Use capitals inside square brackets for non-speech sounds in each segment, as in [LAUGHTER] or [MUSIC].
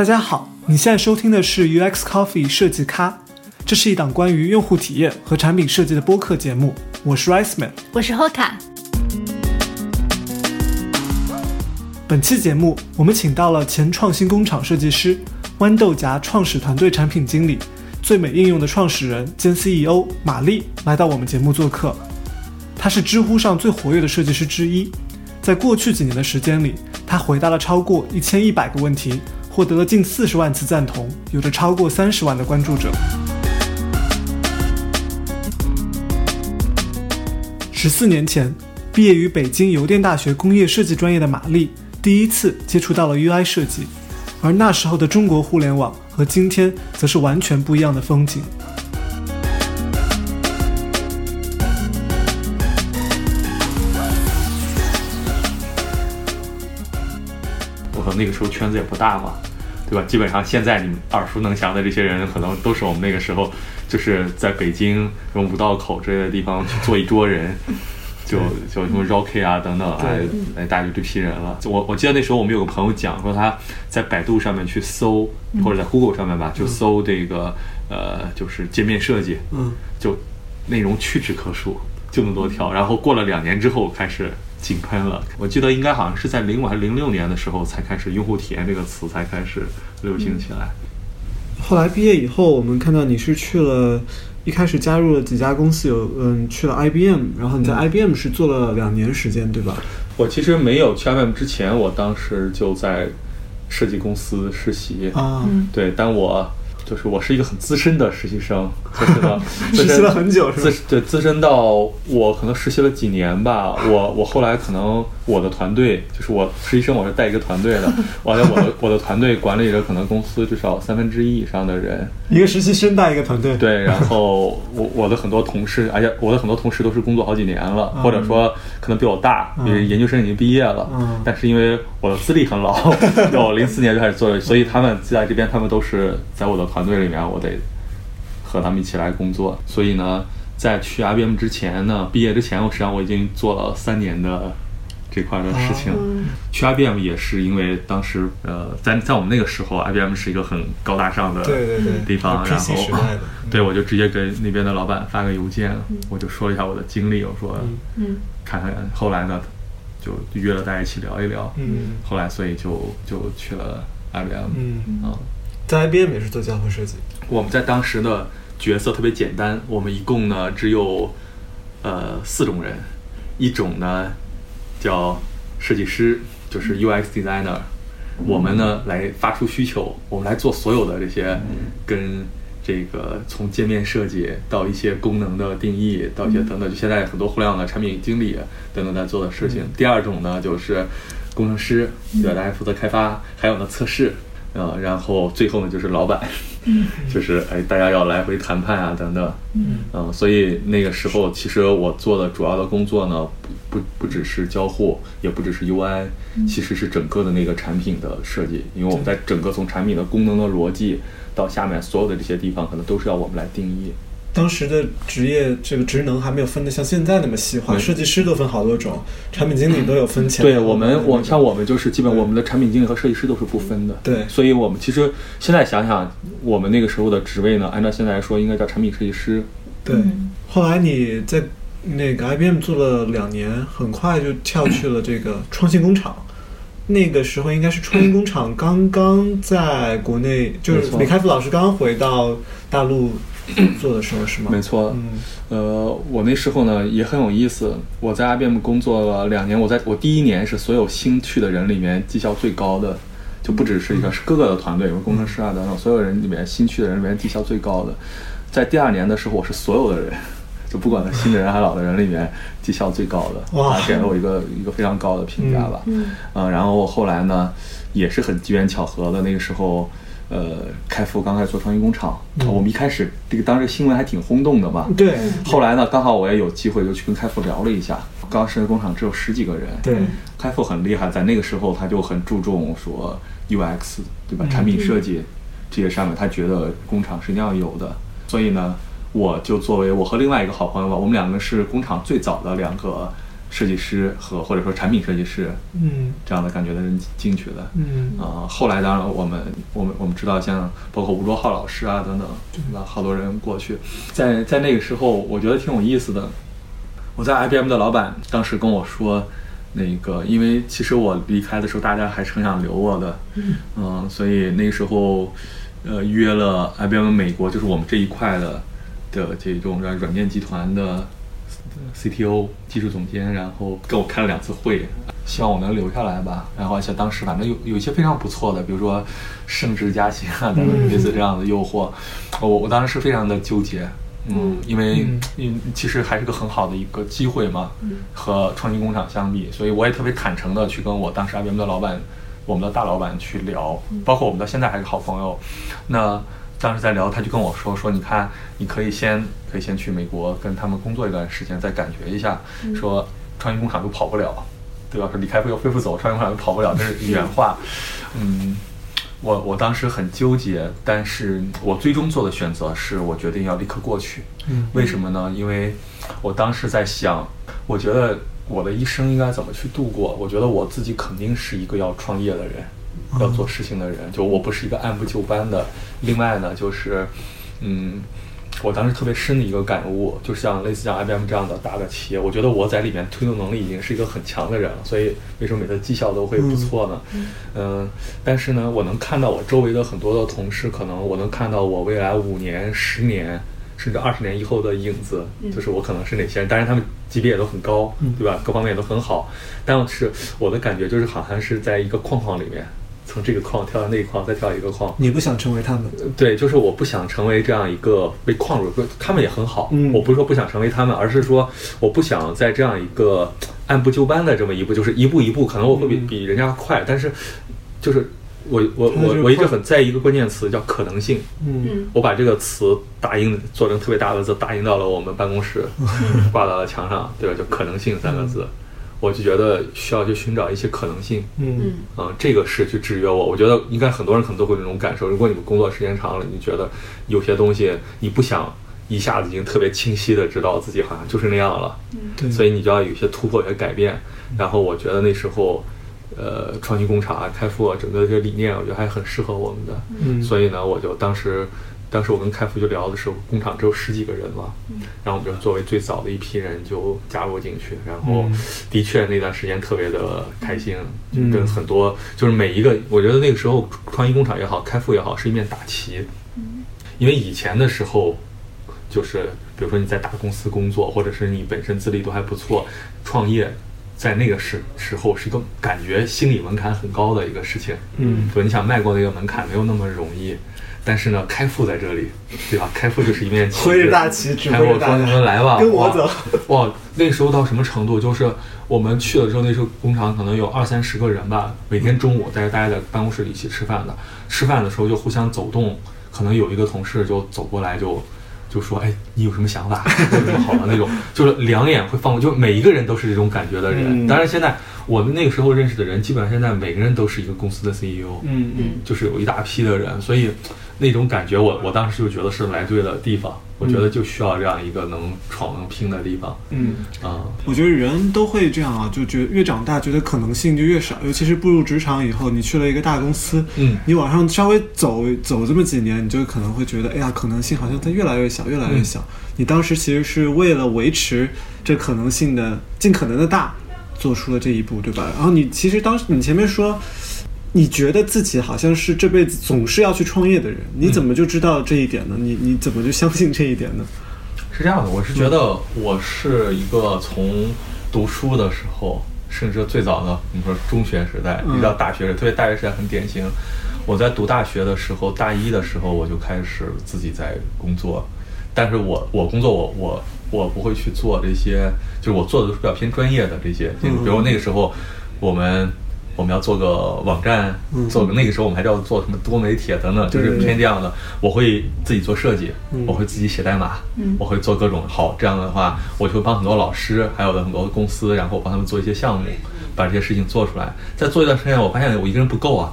大家好，你现在收听的是 UX Coffee 设计咖，这是一档关于用户体验和产品设计的播客节目。我是 Riceman，我是 Hoka。本期节目我们请到了前创新工厂设计师、豌豆荚创始团队产品经理、最美应用的创始人兼 CEO 玛丽来到我们节目做客。她是知乎上最活跃的设计师之一，在过去几年的时间里，她回答了超过一千一百个问题，获得了近四十万次赞同，有着超过三十万的关注者。十四年前，毕业于北京邮电大学工业设计专业的玛丽。第一次接触到了 UI 设计，而那时候的中国互联网和今天则是完全不一样的风景。那个时候圈子也不大嘛，对吧？基本上现在你们耳熟能详的这些人，可能都是我们那个时候就是在北京什么五道口这类的地方去坐一桌人。就就什么 Rocky 啊等等，哎哎，大概就这批人了。我我记得那时候我们有个朋友讲说，他在百度上面去搜，或者在 Google 上面吧，就搜这个呃，就是界面设计，嗯，就内容屈指可数，就那么多条。然后过了两年之后开始井喷了。我记得应该好像是在零五还是零六年的时候才开始用户体验这个词才开始流行起来。后来毕业以后，我们看到你是去了。一开始加入了几家公司，有嗯去了 IBM，然后你在 IBM 是做了两年时间，对吧？我其实没有去 IBM 之前，我当时就在设计公司实习啊，对，但我。就是我是一个很资深的实习生，[LAUGHS] 实习了很久，是吧？对，资深到我可能实习了几年吧。我我后来可能我的团队，就是我实习生，我是带一个团队的。[LAUGHS] 完了，我的我的团队管理着可能公司至少三分之一以上的人。一个实习生带一个团队。对，然后我我的很多同事，而且我的很多同事都是工作好几年了，或者说可能比我大，研究生已经毕业了。嗯。但是因为我的资历很老，[LAUGHS] 我零四年就开始做，所以他们在这边，他们都是在我的团。团队里面，我得和他们一起来工作。所以呢，在去 IBM 之前呢，毕业之前，我实际上我已经做了三年的这块的事情。去 IBM 也是因为当时，呃，在在我们那个时候，IBM 是一个很高大上的对对对地方。然后，[LAUGHS] 对我就直接给那边的老板发个邮件，我就说一下我的经历，我说，嗯，看看后来呢，就约了大家一起聊一聊。嗯，后来所以就就去了 IBM。嗯啊。在 IBM 也是做交互设计。我们在当时的角色特别简单，我们一共呢只有呃四种人，一种呢叫设计师，就是 UX designer，我们呢来发出需求，我们来做所有的这些跟这个从界面设计到一些功能的定义，到一些等等，就现在很多互联网的产品经理等等在做的事情。第二种呢就是工程师，对，大家负责开发，还有呢测试。呃，然后最后呢，就是老板，[LAUGHS] 就是哎，大家要来回谈判啊，等等，嗯，所以那个时候，其实我做的主要的工作呢，不不不只是交互，也不只是 UI，其实是整个的那个产品的设计，因为我们在整个从产品的功能的逻辑到下面所有的这些地方，可能都是要我们来定义。当时的职业这个职能还没有分的像现在那么细化，设计师都分好多种，产品经理都有分钱。对我们，我像我们就是基本我们的产品经理和设计师都是不分的。对，所以我们其实现在想想，我们那个时候的职位呢，按照现在来说应该叫产品设计师。对，后来你在那个 IBM 做了两年，很快就跳去了这个创新工厂。那个时候应该是创新工厂刚刚在国内，就是李开复老师刚回到大陆。做的时候是吗？没错，嗯，呃，我那时候呢也很有意思。我在 IBM 工作了两年，我在我第一年是所有新去的人里面绩效最高的，就不只是一个是各个的团队，有工程师啊等等，所有人里面新去的人里面绩效最高的。在第二年的时候，我是所有的人，就不管是新的人还是老的人里面绩效最高的，哇，给了我一个一个非常高的评价吧。嗯，嗯，然后我后来呢也是很机缘巧合的，那个时候。呃，开复刚开始做创新工厂，我们一开始这个当时新闻还挺轰动的嘛。对。后来呢，刚好我也有机会就去跟开复聊了一下。刚设计工厂只有十几个人。对。开复很厉害，在那个时候他就很注重说 UX，对吧？产品设计这些上面，他觉得工厂是一定要有的。所以呢，我就作为我和另外一个好朋友吧，我们两个是工厂最早的两个设计师和或者说产品设计师嗯这样的感觉的人进去的。嗯啊、后来当然我们我们我们知道，像包括吴卓浩老师啊等等，对吧？好多人过去，在在那个时候，我觉得挺有意思的。我在 IBM 的老板当时跟我说，那个因为其实我离开的时候，大家还是很想留我的，嗯、所以那个时候，呃，约了 IBM 美国，就是我们这一块的的这种软软件集团的 CTO 技术总监，然后跟我开了两次会，希望我能留下来吧。然后而且当时反正有有一些非常不错的，比如说升职加薪啊等等类似这样的诱惑，我我当时是非常的纠结。嗯，因为嗯嗯，其实还是个很好的一个机会嘛，和创新工厂相比，所以我也特别坦诚的去跟我当时 IBM 的老板，我们的大老板去聊，包括我们到现在还是好朋友。那当时在聊，他就跟我说说，你看，你可以先可以先去美国跟他们工作一段时间，再感觉一下，说创新工厂都跑不了，对吧？说李开复又飞不走，创业工厂又跑不了，这是原话。嗯，我我当时很纠结，但是我最终做的选择是我决定要立刻过去。嗯为什么呢？因为我当时在想，我觉得我的一生应该怎么去度过？我觉得我自己肯定是一个要创业的人，要做事情的人，就我不是一个按部就班的。另外呢，就是，嗯。我当时特别深的一个感悟，就像类似像 IBM 这样的大的企业，我觉得我在里面推动能力已经是一个很强的人了，所以为什么每次绩效都会不错呢？嗯、但是呢，我能看到我周围的很多的同事，可能我能看到我未来五年、十年，甚至二十年以后的影子，就是我可能是哪些人。当然，他们级别也都很高，对吧？各方面也都很好，但是我的感觉就是好像是在一个框框里面，从这个框跳到那个框，再跳一个框。你不想成为他们，对，就是我不想成为这样一个被框住，不他们也很好，嗯。我不是说不想成为他们，而是说我不想在这样一个按部就班的这么一步，就是一步一步，可能我会比、嗯。比人家快，但是就是我我我我一直很在意一个关键词叫可能性，嗯。我把这个词打印做成特别大的字，打印到了我们办公室，[LAUGHS] 挂到了墙上，对吧？就可能性三个字，我就觉得需要去寻找一些可能性，嗯嗯，这个是去制约我。我觉得应该很多人可能都会有这种感受。如果你们工作时间长了，你觉得有些东西你不想一下子已经特别清晰的知道自己好像就是那样了，对，所以你就要有些突破、有些改变。然后我觉得那时候，呃，创新工厂啊、开复啊，整个这些理念，我觉得还很适合我们的。嗯所以呢，我就当时，当时我跟开复就聊的时候，工厂只有十几个人嘛，然后我们就作为最早的一批人就加入进去，然后嗯。的确那段时间特别的开心，跟很多就是每一个，我觉得那个时候创意工厂也好，开复也好，是一面大旗，因为以前的时候。就是比如说你在大公司工作，或者是你本身资历都还不错，创业在那个时时候是一个感觉心理门槛很高的一个事情。嗯。对，你想迈过那个门槛没有那么容易，但是呢，开复在这里，对吧？开复就是一面旗挥着大旗指挥着大家们来吧，哇跟我走。哇，那时候到什么程度？就是我们去了之后，那时候工厂可能有二三十个人吧，每天中午大家大家在办公室里一起吃饭的，吃饭的时候就互相走动，可能有一个同事就走过来就。就说，哎，你有什么想法？有什么好的那种，[LAUGHS] 就是两眼会放光，就每一个人都是这种感觉的人。嗯当然，现在我们那个时候认识的人，基本上现在每个人都是一个公司的 CEO。嗯嗯就是有一大批的人，所以那种感觉我，我当时就觉得是来对了地方。我觉得就需要这样一个能闯能拼的地方嗯，啊、我觉得人都会这样啊，就觉得越长大，觉得可能性就越少。尤其是步入职场以后，你去了一个大公司，嗯你往上稍微走走这么几年，你就可能会觉得，哎呀，可能性好像在越来越小，越来越小。你当时其实是为了维持这可能性的尽可能的大，做出了这一步，对吧？然后你其实当时你前面说。你觉得自己好像是这辈子总是要去创业的人，你怎么就知道这一点呢？你你怎么就相信这一点呢？是这样的，我是觉得我是一个从读书的时候，甚至最早的，我们说中学时代，嗯一直到大学时，特别大学时代很典型。我在读大学的时候，大一的时候我就开始自己在工作，但是我我工作我我我不会去做这些，就是我做的都是比较偏专业的这些，嗯比如那个时候我们。我们要做个网站，嗯做个那个时候我们还叫做什么多媒体啊等等，就是偏这样的。我会自己做设计，嗯我会自己写代码，嗯我会做各种好。这样的话，我就会帮很多老师，还有很多公司，然后帮他们做一些项目，把这些事情做出来。再做一段时间，我发现我一个人不够啊，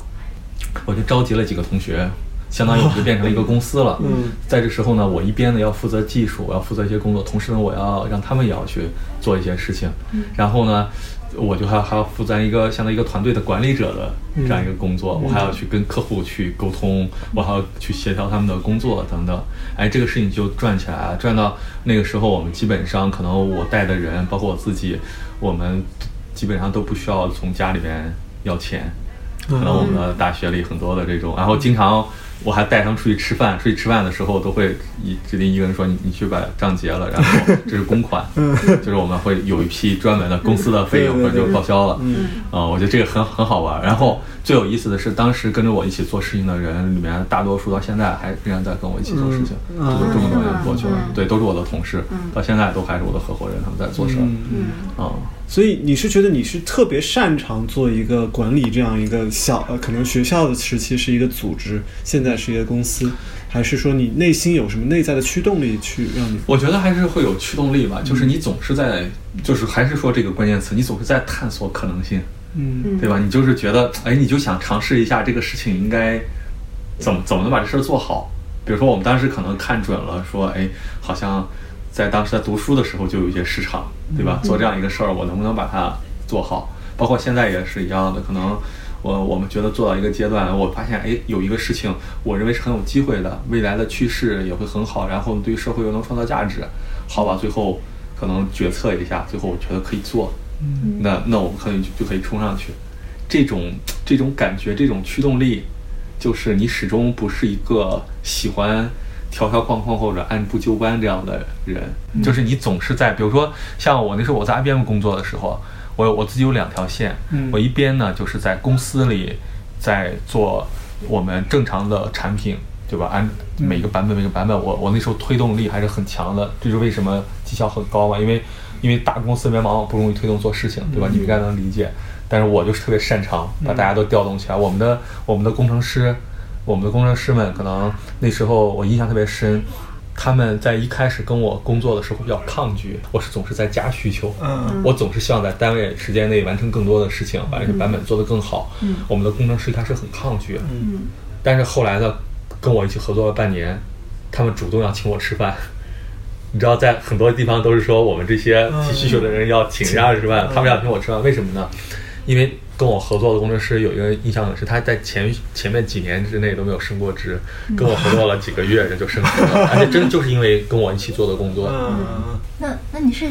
我就召集了几个同学，相当于我们就变成了一个公司了。嗯在这时候呢，我一边呢要负责技术，我要负责一些工作，同时呢，我要让他们也要去做一些事情。然后呢，我就还还要负责一个相当于一个团队的管理者的这样一个工作，我还要去跟客户去沟通，我还要去协调他们的工作等等。哎，这个事情就转起来了，转到那个时候，我们基本上可能我带的人，包括我自己，我们基本上都不需要从家里边要钱。可能我们的大学里很多的这种，然后经常我还带他们出去吃饭，出去吃饭的时候都会一指定一个人说你你去把账结了，然后这是公款，[LAUGHS] 就是我们会有一批专门的公司的费用，或者就报销了。嗯，啊，我觉得这个很很好玩。然后最有意思的是，当时跟着我一起做事情的人里面，大多数到现在还仍然在跟我一起做事情，嗯。就是这么多年过去了。嗯，对，都是我的同事，到现在都还是我的合伙人，他们在做事儿。嗯。啊，所以你是觉得你是特别擅长做一个管理这样一个小呃，可能学校的时期是一个组织，现在是一个公司，还是说你内心有什么内在的驱动力去让你？我觉得还是会有驱动力吧，就是你总是在，就是还是说这个关键词，你总是在探索可能性，嗯对吧？你就是觉得，哎，你就想尝试一下这个事情应该怎么怎么能把这事儿做好。比如说，我们当时可能看准了，说，哎，好像在当时在读书的时候就有一些市场，对吧？做这样一个事儿，我能不能把它做好？包括现在也是一样的，可能我我们觉得做到一个阶段，我发现，哎，有一个事情，我认为是很有机会的，未来的趋势也会很好，然后对于社会又能创造价值，好吧？最后可能决策一下，最后我觉得可以做，嗯那那我们可以就就可以冲上去。这种这种感觉，这种驱动力，就是你始终不是一个喜欢条条框框或者按部就班这样的人，就是你总是在，比如说像我那时候我在 IBM 工作的时候，我我自己有两条线，嗯我一边呢就是在公司里在做我们正常的产品。对吧？按每个版本每个版本，我我那时候推动力还是很强的，这就是为什么绩效很高嘛。因为因为大公司里面往往不容易推动做事情，对吧？你们应该能理解。但是我就是特别擅长把大家都调动起来。我们的我们的工程师，我们的工程师们可能那时候我印象特别深，他们在一开始跟我工作的时候比较抗拒，我是总是在加需求，嗯我总是希望在单位时间内完成更多的事情，把这个版本做得更好。我们的工程师一开始很抗拒，嗯但是后来呢，跟我一起合作了半年，他们主动要请我吃饭。[LAUGHS] 你知道，在很多地方都是说我们这些提需求的人要请人家吃饭，他们要请我吃饭，为什么呢？因为跟我合作的工程师有一个印象是，他在前前面几年之内都没有升过职，跟我合作了几个月，人就升职了，而且真的就是因为跟我一起做的工作。嗯那那你是，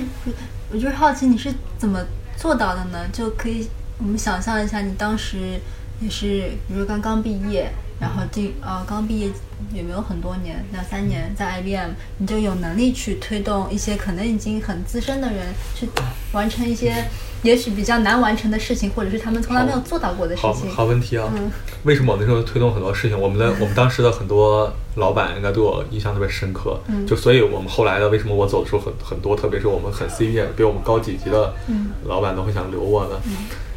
我就是好奇你是怎么做到的呢？就可以我们想象一下，你当时也是，比如说刚刚毕业，然后这呃刚毕业也没有很多年，两三年，在 IBM，你就有能力去推动一些可能已经很资深的人去完成一些也许比较难完成的事情，或者是他们从来没有做到过的事好情。好问题啊！嗯为什么我那时候推动很多事情？我们的我们当时的很多老板应该对我印象特别深刻，嗯就所以我们后来的为什么我走的时候很很多，特别是我们很 senior 比我们高几级的嗯老板都会想留我呢，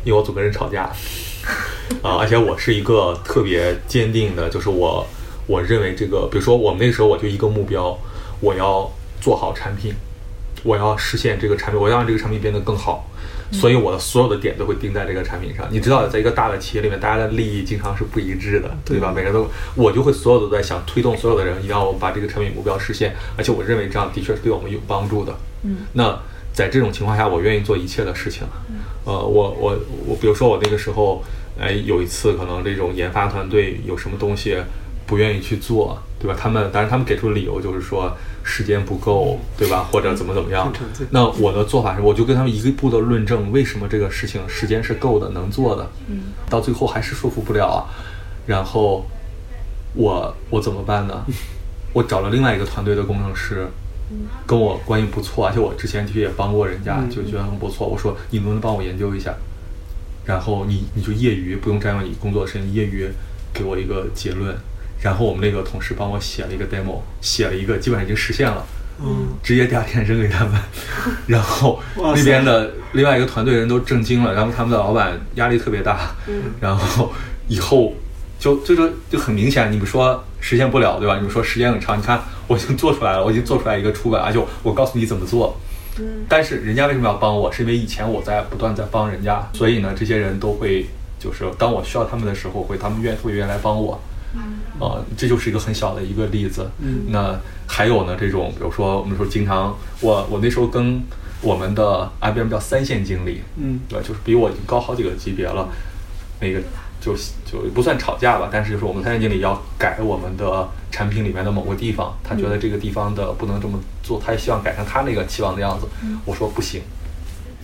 因为我总跟人吵架，[LAUGHS] [LAUGHS] 啊，而且我是一个特别坚定的，就是我我认为这个，比如说我们那个时候我就一个目标，我要做好产品，我要实现这个产品，我要让这个产品变得更好。所以我的所有的点都会定在这个产品上。你知道，在一个大的企业里面，大家的利益经常是不一致的，对吧？每个人都，我就会所有的都在想推动所有的人，一定要把这个产品目标实现。而且我认为这样的确是对我们有帮助的。嗯那在这种情况下，我愿意做一切的事情。呃，我我我，比如说我那个时候，哎，有一次可能这种研发团队有什么东西不愿意去做，对吧？他们当然他们给出的理由就是说时间不够，对吧？或者怎么怎么样。那我的做法是，我就跟他们一个步的论证为什么这个事情时间是够的，能做的。嗯到最后还是说服不了啊。然后我我怎么办呢？[LAUGHS] 我找了另外一个团队的工程师，跟我关系不错，而且我之前其实也帮过人家，嗯就觉得很不错。我说你能不能帮我研究一下？然后你你就业余不用占用你工作的时间，业余给我一个结论。然后我们那个同事帮我写了一个 demo，写了一个基本上已经实现了，嗯直接第二天扔给他们，然后那边的另外一个团队人都震惊了，然后他们的老板压力特别大，然后以后就就说就很明显，你们说实现不了，对吧？你们说时间很长，你看我已经做出来了，我已经做出来一个出版，而且我我告诉你怎么做，嗯但是人家为什么要帮我？是因为以前我在不断在帮人家，所以呢，这些人都会就是当我需要他们的时候，会他们愿会愿意来帮我。啊、这就是一个很小的一个例子。嗯那还有呢，这种比如说我们说经常，我我那时候跟我们的 IBM 叫三线经理，嗯对吧？就是比我已经高好几个级别了，那个就就不算吵架吧，但是就是我们三线经理要改我们的产品里面的某个地方，他觉得这个地方的不能这么做，他也希望改成他那个期望的样子。我说不行，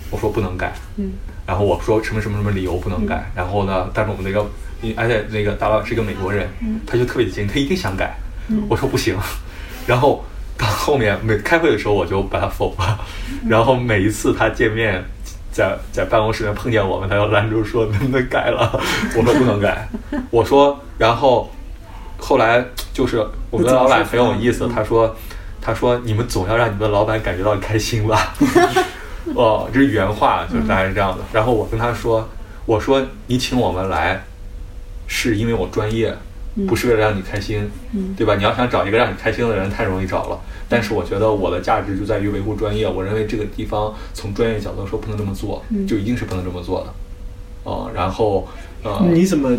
我说不能改，嗯。然后我说什么什么什么理由不能改，然后呢，但是我们那个，因而且那个大老板是一个美国人，他就特别急，他一定想改，我说不行，[LAUGHS] 然后到后面每开会的时候我就把他否了，然后每一次他见面。在在办公室里面碰见我们，他要拦住说能不能改了，[LAUGHS] 我说不能改，我说，然后后来就是我们的老板很有意思，他说他说你们总要让你们的老板感觉到开心吧，[LAUGHS] 哦，这是原话，就是大概是这样的。然后我跟他说，我说你请我们来，是因为我专业，不是为了让你开心，对吧？你要想找一个让你开心的人，太容易找了。但是我觉得我的价值就在于维护专业。我认为这个地方从专业角度说不能这么做，就一定是不能这么做的。哦、然后呃，你怎么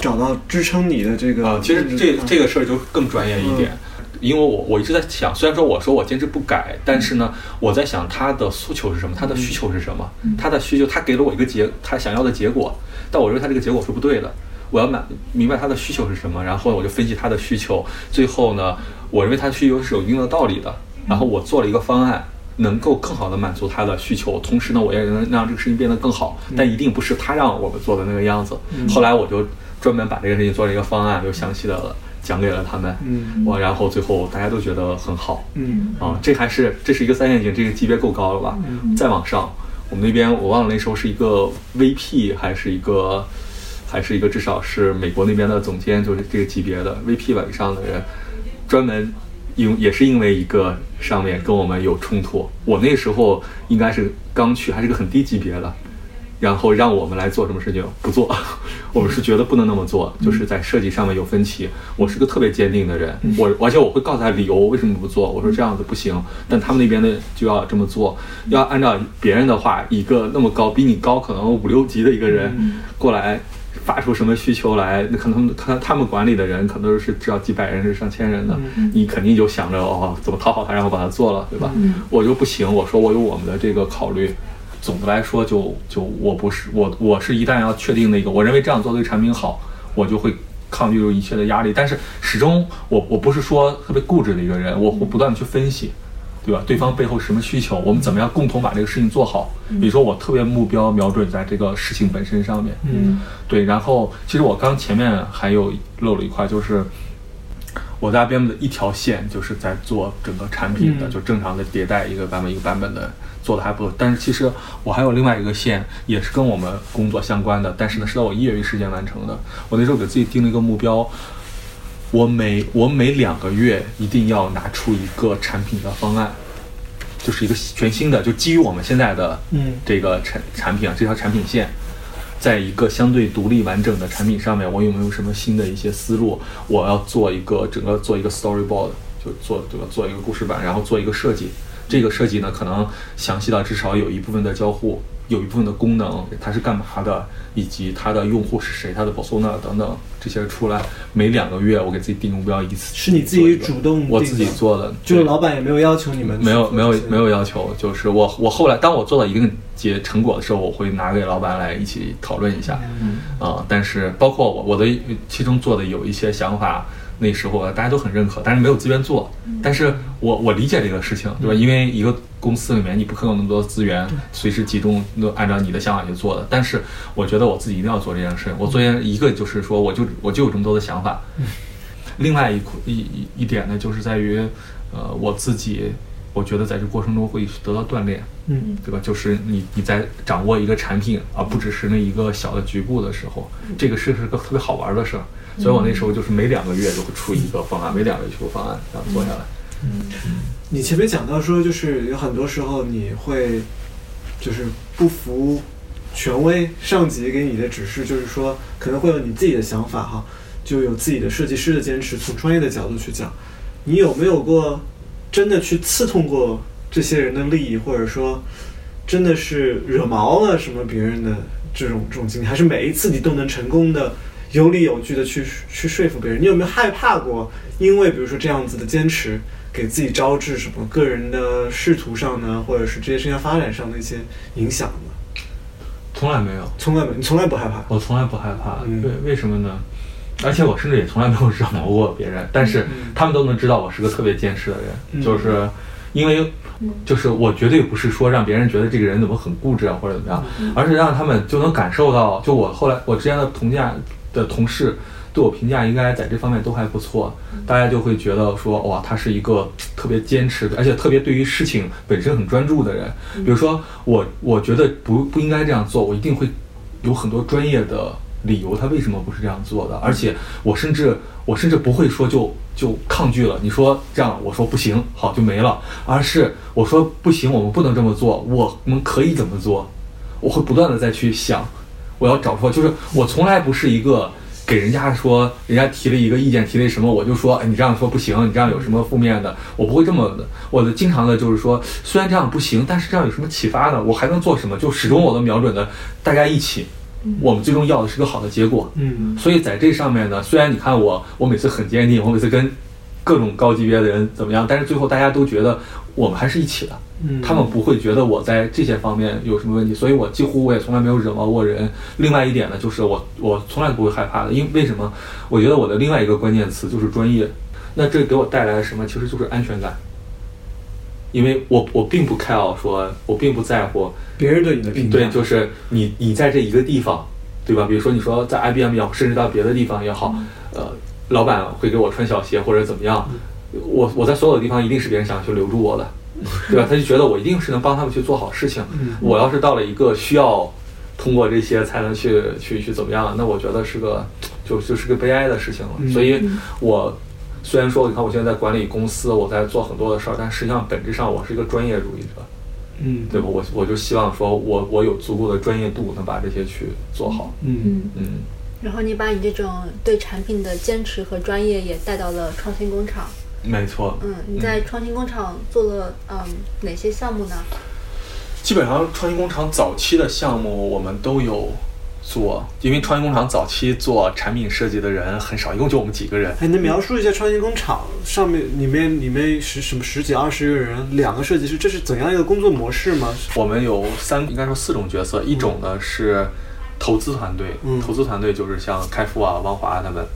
找到支撑你的这个？啊，其实这这个事儿就更专业一点，因为我我一直在想，虽然说我说我坚持不改，但是呢，我在想他的诉求是什么，他的需求是什么，他的需求，他给了我一个结他想要的结果，但我认为他这个结果是不对的，我要满明白他的需求是什么，然后我就分析他的需求，最后呢，我认为他的需求是有一定的道理的，然后我做了一个方案。能够更好的满足他的需求，同时呢，我也能让这个事情变得更好，但一定不是他让我们做的那个样子。后来我就专门把这个事情做了一个方案，又详细的讲给了他们，嗯。我然后最后大家都觉得很好，嗯。啊，这还是这是一个三线景，这个级别够高了吧？再往上，我们那边我忘了那时候是一个 VP 还是一个还是一个至少是美国那边的总监，就是这个级别的 VP 吧以上的人，专门因也是因为一个上面跟我们有冲突，我那时候应该是刚去，还是个很低级别的。然后让我们来做什么事情，不做，[LAUGHS] 我们是觉得不能那么做，就是在设计上面有分歧。我是个特别坚定的人，我而且我会告诉他理由为什么不做。我说这样子不行，但他们那边的就要这么做，要按照别人的话，一个那么高比你高可能五六级的一个人过来发出什么需求来，那可能他他们管理的人可能都是至少几百人是上千人的，你肯定就想着哦怎么讨好他，然后把他做了，对吧？我就不行，我说我有我们的这个考虑。总的来说就，就我不是我，我是一旦要确定那个，我认为这样做对产品好，我就会抗拒住一切的压力。但是始终我我不是说特别固执的一个人，我会不断的去分析，对吧？对方背后是什么需求，我们怎么样共同把这个事情做好。比如说我特别目标瞄准在这个事情本身上面，嗯对。然后其实我刚前面还有漏了一块，就是我在 IBM 的一条线就是在做整个产品的，嗯就正常的迭代一个版本一个版本的做的还不错。但是其实我还有另外一个线，也是跟我们工作相关的，但是呢是在我业余时间完成的。我那时候给自己定了一个目标，我每我每两个月一定要拿出一个产品的方案，就是一个全新的，就基于我们现在的嗯这个产产品啊，这条产品线，在一个相对独立完整的产品上面，我有没有什么新的一些思路？我要做一个整个做一个 storyboard，就做这个做一个故事板，然后做一个设计。这个设计呢，可能详细到至少有一部分的交互，有一部分的功能，它是干嘛的，以及它的用户是谁，它的 persona 等等这些出来。每两个月我给自己定目标一次，是你自己主动我自己做的，就是老板也没有要求你们没有没有没有要求，就是我我后来当我做到一定结成果的时候，我会拿给老板来一起讨论一下，嗯啊、但是包括我我的其中做的有一些想法，那时候大家都很认可，但是没有资源做，但是我我理解这个事情，对吧？因为一个公司里面你不可能有那么多资源，随时集中都按照你的想法去做的，但是我觉得我自己一定要做这件事，我做件一个就是说我就我就有这么多的想法，[LAUGHS] 另外一一一一点呢，就是在于，呃，我自己，我觉得在这过程中会得到锻炼，嗯对吧？就是你你在掌握一个产品，而不只是那一个小的局部的时候，这个是是个特别好玩的事儿。所以我那时候就是每两个月就会出一个方案，每两个月出个方案，然后做下来。嗯你前面讲到说，就是有很多时候你会就是不服权威上级给你的指示，就是说可能会有你自己的想法哈，就有自己的设计师的坚持。从专业的角度去讲，你有没有过真的去刺痛过这些人的利益，或者说真的是惹毛了什么别人的这种这种经历？还是每一次你都能成功的有理有据的去去说服别人。你有没有害怕过？因为比如说这样子的坚持，给自己招致什么个人的仕途上呢，或者是职业生涯发展上的一些影响呢？从来没有，从来没，你从来不害怕。我从来不害怕。嗯为为什么呢？而且我甚至也从来没有惹毛过别人，但是他们都能知道我是个特别坚持的人，嗯就是因为就是我绝对不是说让别人觉得这个人怎么很固执啊或者怎么样，而是让他们就能感受到，就我后来我之前的同价的同事对我评价应该在这方面都还不错，大家就会觉得说哇，他是一个特别坚持的，而且特别对于事情本身很专注的人。比如说我我觉得不不应该这样做，我一定会有很多专业的理由，他为什么不是这样做的？而且我甚至我甚至不会说就就抗拒了。你说这样，我说不行，好就没了，而是我说不行，我们不能这么做，我们可以怎么做？我会不断的再去想，我要找出，就是我从来不是一个。给人家说，人家提了一个意见，提了什么，我就说，哎，你这样说不行，你这样有什么负面的？我不会这么的。我的经常的就是说，虽然这样不行，但是这样有什么启发呢？我还能做什么？就始终我都瞄准的，大家一起，我们最终要的是个好的结果。嗯所以在这上面呢，虽然你看我，我每次很坚定，我每次跟各种高级别的人怎么样，但是最后大家都觉得我们还是一起的。嗯，他们不会觉得我在这些方面有什么问题，所以我几乎我也从来没有惹毛过人。另外一点呢，就是我我从来不会害怕的，因为为什么？我觉得我的另外一个关键词就是专业。那这给我带来了什么？其实就是安全感。因为我我并不 care 说，我并不在乎，别人对你的评价，对，就是你你在这一个地方，对吧？比如说你说在 IBM 也好，甚至到别的地方也好，呃，老板会给我穿小鞋或者怎么样，我我在所有的地方一定是别人想去留住我的，[LAUGHS] 对吧？他就觉得我一定是能帮他们去做好事情。嗯我要是到了一个需要通过这些才能去去去怎么样，那我觉得是个就就是个悲哀的事情了。嗯所以我。虽然说，你看我现在在管理公司，我在做很多的事儿，但实际上本质上我是一个专业主义者。嗯对吧？我我就希望说我我有足够的专业度，能把这些去做好。嗯嗯，嗯，然后你把你这种对产品的坚持和专业也带到了创新工厂。没错。嗯，你在创新工厂做了嗯哪些项目呢？基本上创新工厂早期的项目我们都有做，因为创新工厂早期做产品设计的人很少，一共就我们几个人。哎，你能描述一下创新工厂上面里面里面十什么十几二十个人，两个设计师，这是怎样一个工作模式吗？我们有三，应该说四种角色，一种呢是投资团队，嗯投资团队就是像开复啊、汪华他们，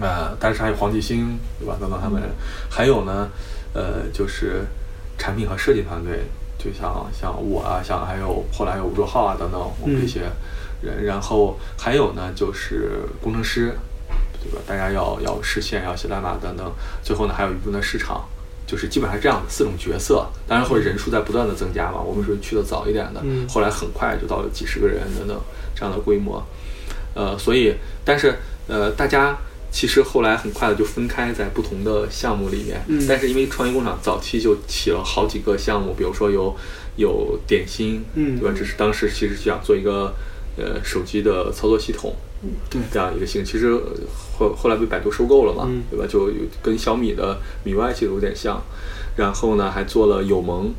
呃，但是还有黄继兴，对吧？等等他们，还有呢，呃，就是产品和设计团队，就像像我啊，像还有后来有吴卓浩啊等等，我们这些人，然后还有呢就是工程师，对吧？大家要要实现，要写代码等等，最后呢还有一部分的市场。就是基本上这样的四种角色，当然会人数在不断的增加嘛。我们属于去的早一点的，嗯后来很快就到了几十个人等等这样的规模。呃，所以但是呃，大家其实后来很快的就分开在不同的项目里面。嗯但是因为创业工厂早期就起了好几个项目，比如说有有点心，嗯对吧？这是当时其实想做一个呃手机的操作系统，对这样一个性，其实呃后后来被百度收购了嘛，嗯对吧？就跟小米的米 UI 其实有点像。然后呢，还做了友盟，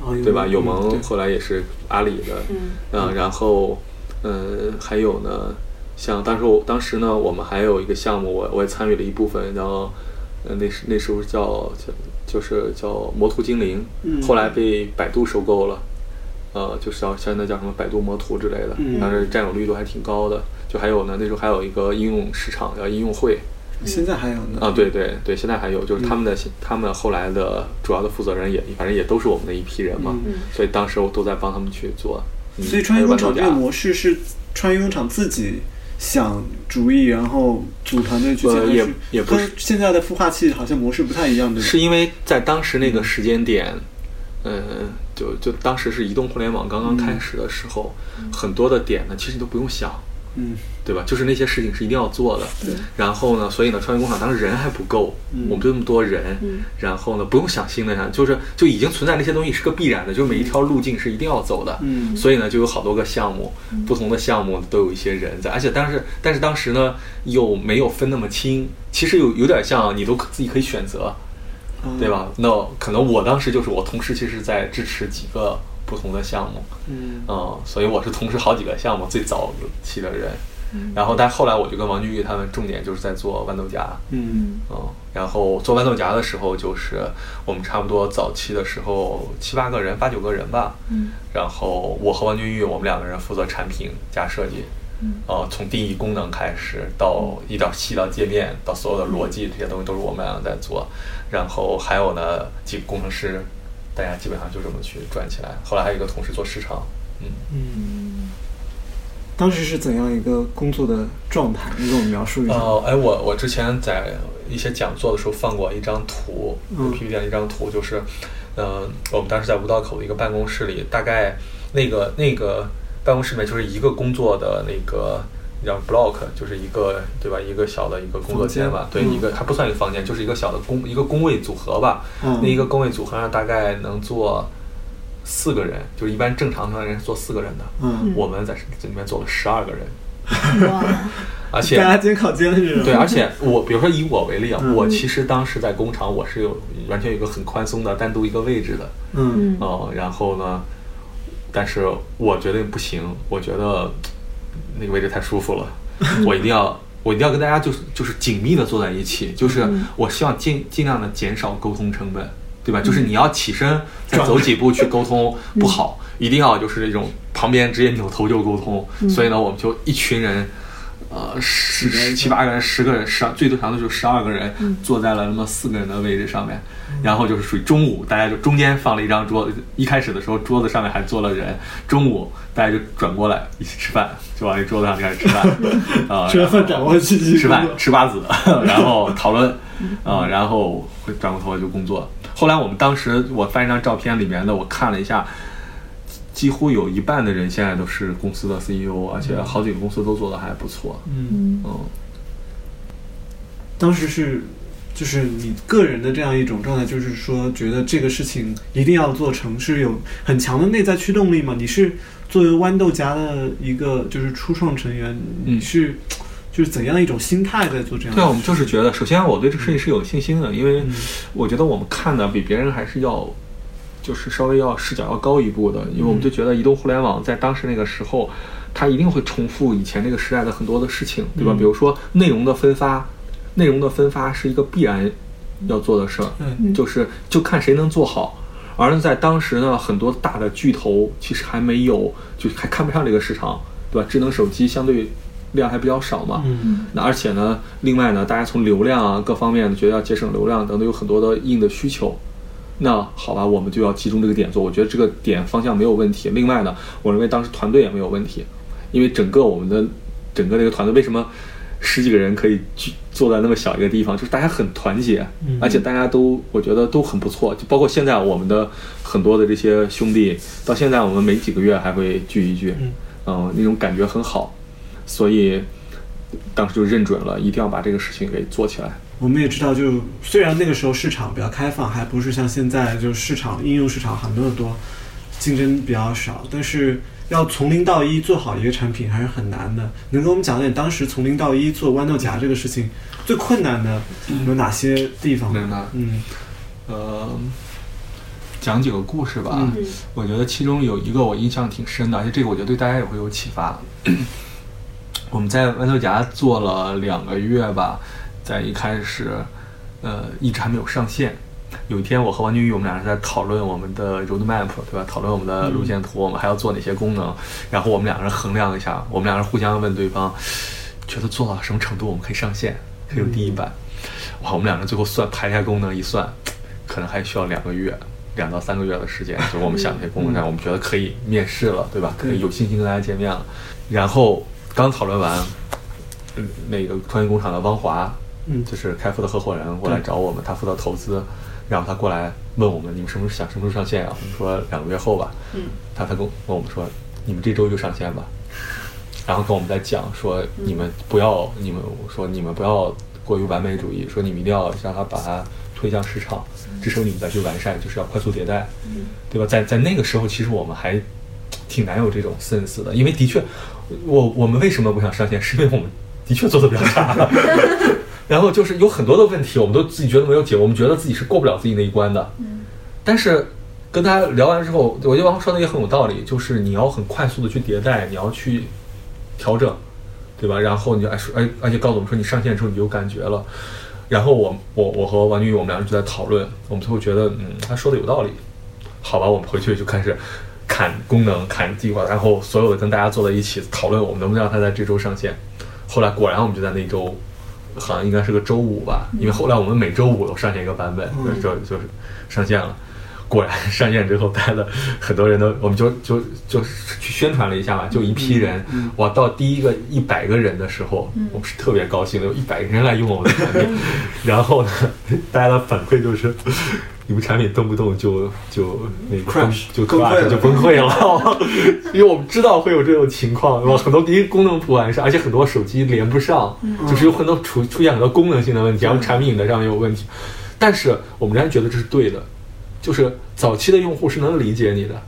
哦对吧？友嗯盟对后来也是阿里的，嗯嗯，然后，呃，还有呢，像当时我当时呢，我们还有一个项目，我我也参与了一部分，然后，呃，那时那时候叫叫就是叫魔图精灵，嗯后来被百度收购了，呃，就是叫现在叫什么百度魔图之类的，嗯当时占有率都还挺高的。就还有呢，那时候还有一个应用市场叫应用会，现在还有呢？啊，对对对，现在还有，就是他们的、嗯他们后来的主要的负责人也反正也都是我们的一批人嘛，嗯。所以当时我都在帮他们去做。嗯所以创业工厂模式是创业工厂自己想主意，然后组团队去呃也也不是。现在的孵化器好像模式不太一样，对吧？是因为在当时那个时间点，嗯、就就当时是移动互联网刚刚开始的时候，很多的点呢，其实你都不用想，嗯对吧？就是那些事情是一定要做的。对然后呢，所以呢，创业工厂当时人还不够，嗯我们就那么多人，嗯然后呢，不用想新的呀，就是就已经存在那些东西是个必然的，就是每一条路径是一定要走的。嗯所以呢，就有好多个项目，不同的项目都有一些人在，而且当时，但是当时呢，又没有分那么清，其实有有点像你都可自己可以选择，嗯对？吧？那可能我当时就是我同时其实在支持几个不同的项目，嗯。嗯，所以我是同时好几个项目最早期的人，然后，但后来我就跟王俊玉他们重点就是在做豌豆荚，嗯。嗯，然后做豌豆荚的时候，就是我们差不多早期的时候七八个人、八九个人吧，嗯，然后我和王俊玉我们两个人负责产品加设计，嗯，呃，从定义功能开始到一点细到界面到所有的逻辑这些东西都是我们两个在做，然后还有呢几个工程师，大家基本上就这么去转起来。后来还有一个同事做市场，嗯，嗯，当时是怎样一个工作的状态？你给我们描述一下。呃，哎，我我之前在一些讲座的时候放过一张图，嗯 PPT 上一张图，就是，呃，我们当时在五道口的一个办公室里，大概那个那个办公室里面就是一个工作的那个叫 block，就是一个对吧？一个小的一个工作间吧，对，嗯。一个还不算一个房间，就是一个小的工一个工位组合吧。嗯。那一个工位组合上大概能坐四个人，就是一般正常的人是坐四个人的，嗯，我们在这里面坐了十二个人，哇，[LAUGHS] 而且大家肩靠肩是？对，而且我比如说以我为例啊，嗯。我其实当时在工厂我是有完全有一个很宽松的单独一个位置的，嗯。嗯。哦、然后呢，但是我觉得不行，我觉得那个位置太舒服了，我一定要。我一定要跟大家就是就是紧密的坐在一起，就是我希望尽尽量的减少沟通成本，对吧？就是你要起身再走几步去沟通不好，一定要就是那种旁边直接扭头就沟通。所以呢，我们就一群人，呃，十十七八个人、十个人、十二最多长的就十二个人，坐在了那么四个人的位置上面。然后就是属于中午，大家就中间放了一张桌子，一开始的时候桌子上面还坐了人，中午大家就转过来一起吃饭，就往那桌子上开始吃饭，啊、吃完饭转过去吃饭吃瓜子，[LAUGHS] 然后讨论，啊、然后会转过头就工作。后来我们当时我翻一张照片里面的，我看了一下，几乎有一半的人现在都是公司的 CEO，而且好几个公司都做的还不错。嗯，嗯，当时是就是你个人的这样一种状态，就是说觉得这个事情一定要做成，是有很强的内在驱动力嘛？你是作为豌豆荚的一个就是初创成员，你是就是怎样一种心态在做这样的？对啊，我们就是觉得，首先我对这个事情是有信心的，因为嗯。我觉得我们看的比别人还是要，就是稍微要视角要高一步的，因为我们就觉得移动互联网在当时那个时候，它一定会重复以前那个时代的很多的事情，对吧？嗯比如说内容的分发，内容的分发是一个必然要做的事儿，嗯就是就看谁能做好。而在当时呢，很多大的巨头其实还没有，就还看不上这个市场，对吧？智能手机相对量还比较少嘛，嗯那而且呢，另外呢，大家从流量啊各方面觉得要节省流量等等，有很多的硬的需求。那好吧，我们就要集中这个点做。我觉得这个点方向没有问题。另外呢，我认为当时团队也没有问题，因为整个我们的整个这个团队为什么十几个人可以聚坐在那么小一个地方，就是大家很团结，嗯而且大家都我觉得都很不错。就包括现在我们的很多的这些兄弟，到现在我们每几个月还会聚一聚，嗯嗯，那种感觉很好。所以当时就认准了，一定要把这个事情给做起来。我们也知道，就虽然那个时候市场比较开放，还不是像现在就市场应用市场很多很多，竞争比较少，但是要从零到一做好一个产品还是很难的。能给我们讲点当时从零到一做豌豆荚这个事情最困难的有哪些地方明白吗？嗯呃，讲几个故事吧。嗯我觉得其中有一个我印象挺深的，而且这个我觉得对大家也会有启发。[CLEARS THROAT] 我们在豌豆荚做了两个月吧，在一开始，呃，一直还没有上线。有一天，我和王俊玉我们俩是在讨论我们的 roadmap，对吧？讨论我们的路线图，我们还要做哪些功能。然后我们两个人衡量一下，我们两个人互相问对方，觉得做到什么程度我们可以上线，可以有第一版。哇，我们两个人最后算排一下功能一算，可能还需要两个月，两到三个月的时间。就我们想这些功能上，我们觉得可以面试了，对吧？可以有信心跟大家见面了。然后刚讨论完，嗯，那个创业工厂的汪华，嗯就是开复的合伙人过来找我们，他负责投资，然后他过来问我们，你们什么时候想什么时候上线啊？我们说两个月后吧。嗯，他他跟我问我们说，你们这周就上线吧。然后跟我们在讲说，你们不要，你们说你们不要过于完美主义，说你们一定要让他把它推向市场，这时候你们再去完善，就是要快速迭代，对吧？在在那个时候，其实我们还挺难有这种 sense 的，因为的确，我我们为什么不想上线，是因为我们的确做的比较差，[LAUGHS] 然后就是有很多的问题，我们都自己觉得没有解，我们觉得自己是过不了自己那一关的，但是跟大家聊完之后，我觉得王说的也很有道理，就是你要很快速的去迭代，你要去调整，对吧？然后你就哎说哎，而且告诉我们说你上线之后你有感觉了。然后我我我和王俊宇我们两人就在讨论，我们最后觉得嗯他说的有道理，好吧，我们回去就开始砍功能、砍计划，然后所有的跟大家坐在一起讨论我们能不能让他在这周上线。后来果然我们就在那周，好像应该是个周五吧，因为后来我们每周五都上线一个版本，嗯。就就是上线了。果然上线之后，带了很多人都，我们就就就去宣传了一下嘛，就一批人，嗯。哇，到第一个一百个人的时候，我们是特别高兴的，有一百个人来用我们的产品，然后呢，大家的反馈就是。你们产品动不动就就那个 Crash，就 crash 了就崩溃了，[LAUGHS] 因为我们知道会有这种情况，对吧？很多第一功能不完善，而且很多手机连不上，就是有很多出出现很多功能性的问题，然后产品的上面有问题。但是我们仍然觉得这是对的，就是早期的用户是能理解你的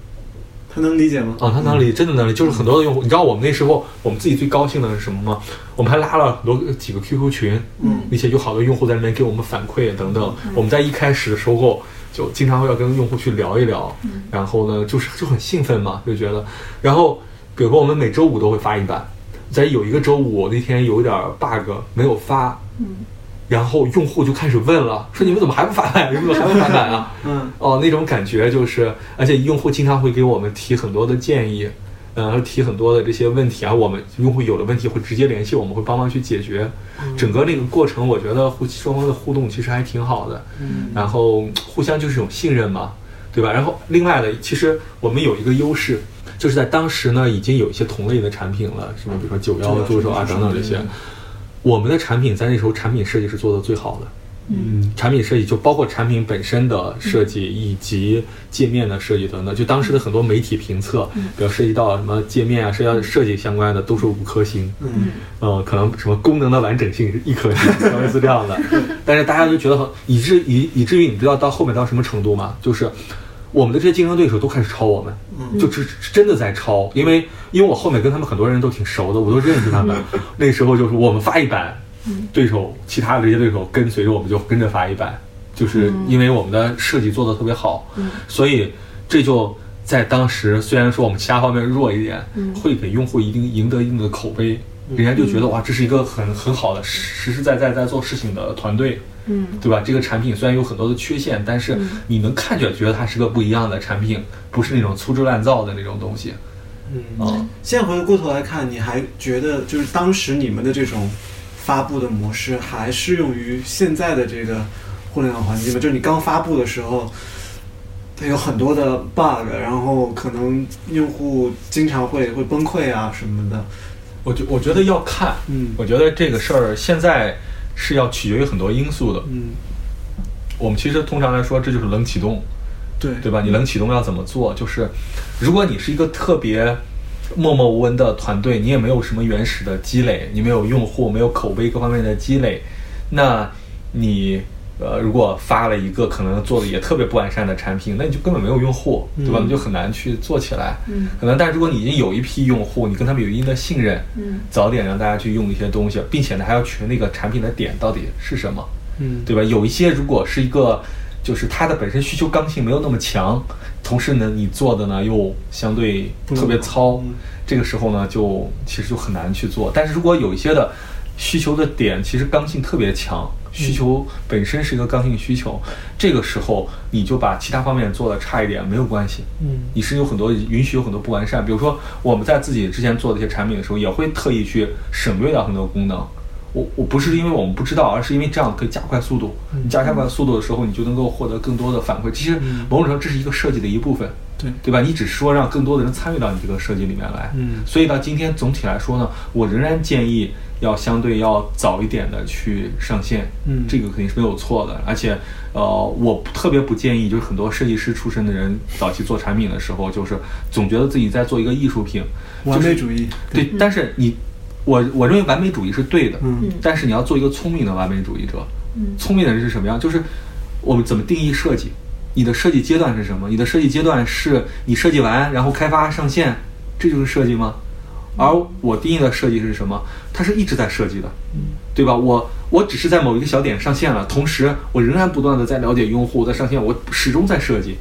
他能理解吗？啊，他能理，真的能理。就是很多的用户，你知道我们那时候我们自己最高兴的是什么吗？我们还拉了很多几个 QQ 群，嗯那些有好多用户在那边给我们反馈等等。我们在一开始的时候就经常会要跟用户去聊一聊，然后呢，就是就很兴奋嘛，就觉得，然后比如说我们每周五都会发一版，在有一个周五那天有点 bug 没有发，然后用户就开始问了，说你们怎么还不发版？你们怎么还不发版啊？嗯哦，那种感觉就是，而且用户经常会给我们提很多的建议，呃，提很多的这些问题啊，我们用户有的问题会直接联系我们，会帮忙去解决。整个那个过程，我觉得互双方的互动其实还挺好的，嗯然后互相就是一种信任嘛，对吧？然后另外的，其实我们有一个优势，就是在当时呢，已经有一些同类的产品了，什么比如说九幺助手啊等等这些嗯，我们的产品在那时候产品设计是做的最好的。嗯产品设计就包括产品本身的设计以及界面的设计等等。就当时的很多媒体评测，比如涉及到什么界面啊、涉及到设计相关的，都是五颗星。嗯呃，可能什么功能的完整性是一颗星，[LAUGHS] 类似这样的。但是大家就觉得很，以至以以至于你知道到后面到什么程度吗？就是我们的这些竞争对手都开始抄我们，嗯。就只是真的在抄。因为因为我后面跟他们很多人都挺熟的，我都认识他们。[LAUGHS] 那时候就是我们发一版，对手其他的这些对手跟随着我们就跟着发一版，就是因为我们的设计做的特别好，所以这就在当时虽然说我们其他方面弱一点，会给用户一定赢得一定的口碑，人家就觉得哇，这是一个很很好的实实在在在做事情的团队。嗯对吧？这个产品虽然有很多的缺陷，但是你能看着觉得它是个不一样的产品，不是那种粗制滥造的那种东西。嗯。啊、现在回过头来看，你还觉得就是当时你们的这种发布的模式还适用于现在的这个互联网环境吗？就是你刚发布的时候，它有很多的 bug，然后可能用户经常会会崩溃啊什么的。我觉我觉得要看，嗯我觉得这个事儿现在是要取决于很多因素的。嗯，我们其实通常来说，这就是冷启动，对对吧？你冷启动要怎么做？就是如果你是一个特别默默无闻的团队，你也没有什么原始的积累，你没有用户，没有口碑各方面的积累，那你呃，如果发了一个可能做的也特别不完善的产品，那你就根本没有用户，对吧？嗯你就很难去做起来。嗯可能，但如果你已经有一批用户，你跟他们有一定的信任，嗯早点让大家去用一些东西，并且呢还要取那个产品的点到底是什么。嗯对吧？有一些如果是一个，就是它的本身需求刚性没有那么强，同时呢你做的呢又相对特别糙，嗯这个时候呢就其实就很难去做。但是如果有一些的需求的点其实刚性特别强，需求本身是一个刚性需求，这个时候你就把其他方面做的差一点没有关系。嗯你是有很多允许有很多不完善，比如说我们在自己之前做的一些产品的时候，也会特意去省略掉很多功能。我我不是因为我们不知道，而是因为这样可以加快速度。你加快速度的时候，你就能够获得更多的反馈。其实某种程度这是一个设计的一部分，对对吧？你只是说让更多的人参与到你这个设计里面来。嗯所以到今天总体来说呢，我仍然建议要相对要早一点的去上线。嗯这个肯定是没有错的。而且呃，我特别不建议就是很多设计师出身的人早期做产品的时候，就是总觉得自己在做一个艺术品，完美主义对，但是你，我我认为完美主义是对的，嗯但是你要做一个聪明的完美主义者。嗯聪明的人是什么样？就是我们怎么定义设计？你的设计阶段是什么？你的设计阶段是你设计完然后开发上线，这就是设计吗？而我定义的设计是什么？它是一直在设计的，对吧？我我只是在某一个小点上线了，同时我仍然不断的在了解用户，在上线，我始终在设计。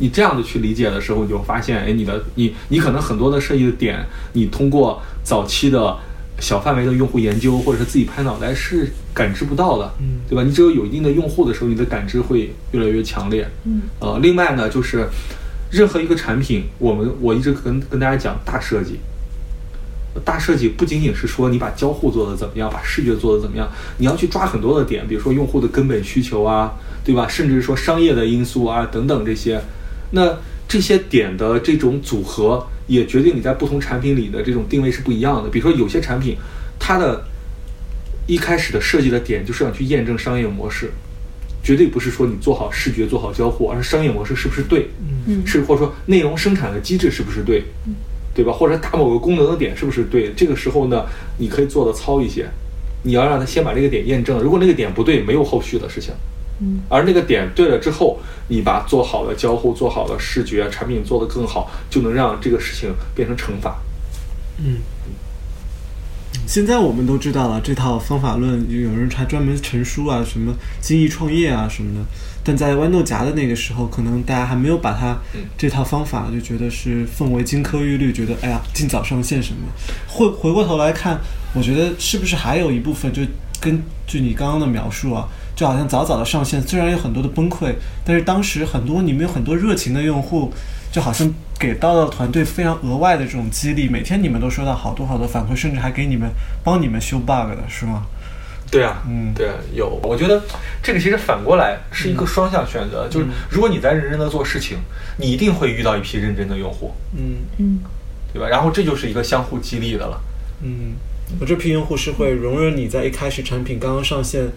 你这样的去理解的时候，你就发现，哎，你的你你可能很多的设计的点，你通过早期的小范围的用户研究，或者是自己拍脑袋是感知不到的，嗯对吧？你只有有一定的用户的时候，你的感知会越来越强烈。嗯呃，另外呢，就是任何一个产品，我们我一直跟跟大家讲大设计。大设计不仅仅是说你把交互做得怎么样，把视觉做得怎么样，你要去抓很多的点，比如说用户的根本需求啊，对吧？甚至说商业的因素啊等等这些。那这些点的这种组合，也决定你在不同产品里的这种定位是不一样的。比如说有些产品，它的一开始的设计的点就是要去验证商业模式，绝对不是说你做好视觉、做好交互，而是商业模式是不是对，嗯是或者说内容生产的机制是不是对，对吧？或者打某个功能的点是不是对？这个时候呢，你可以做的糙一些，你要让他先把这个点验证，如果那个点不对，没有后续的事情。嗯而那个点对了之后，你把做好的交互、做好的视觉产品做得更好，就能让这个事情变成乘法。嗯，现在我们都知道了这套方法论，有人还专门成书啊，什么精益创业啊什么的。但在豌豆荚的那个时候，可能大家还没有把它嗯这套方法就觉得是奉为金科玉律，觉得哎呀尽早上线什么。回回过头来看，我觉得是不是还有一部分就根据你刚刚的描述啊，就好像早早的上线，虽然有很多的崩溃，但是当时很多你们有很多热情的用户，就好像给到了团队非常额外的这种激励，每天你们都收到好多好多反馈，甚至还给你们帮你们修 bug 的是吗？对啊，嗯对啊，有。我觉得这个其实反过来是一个双向选择，就是如果你在认真的做事情，你一定会遇到一批认真的用户，嗯嗯对吧？然后这就是一个相互激励的了。嗯，我这批用户是会容忍你在一开始产品刚刚上线。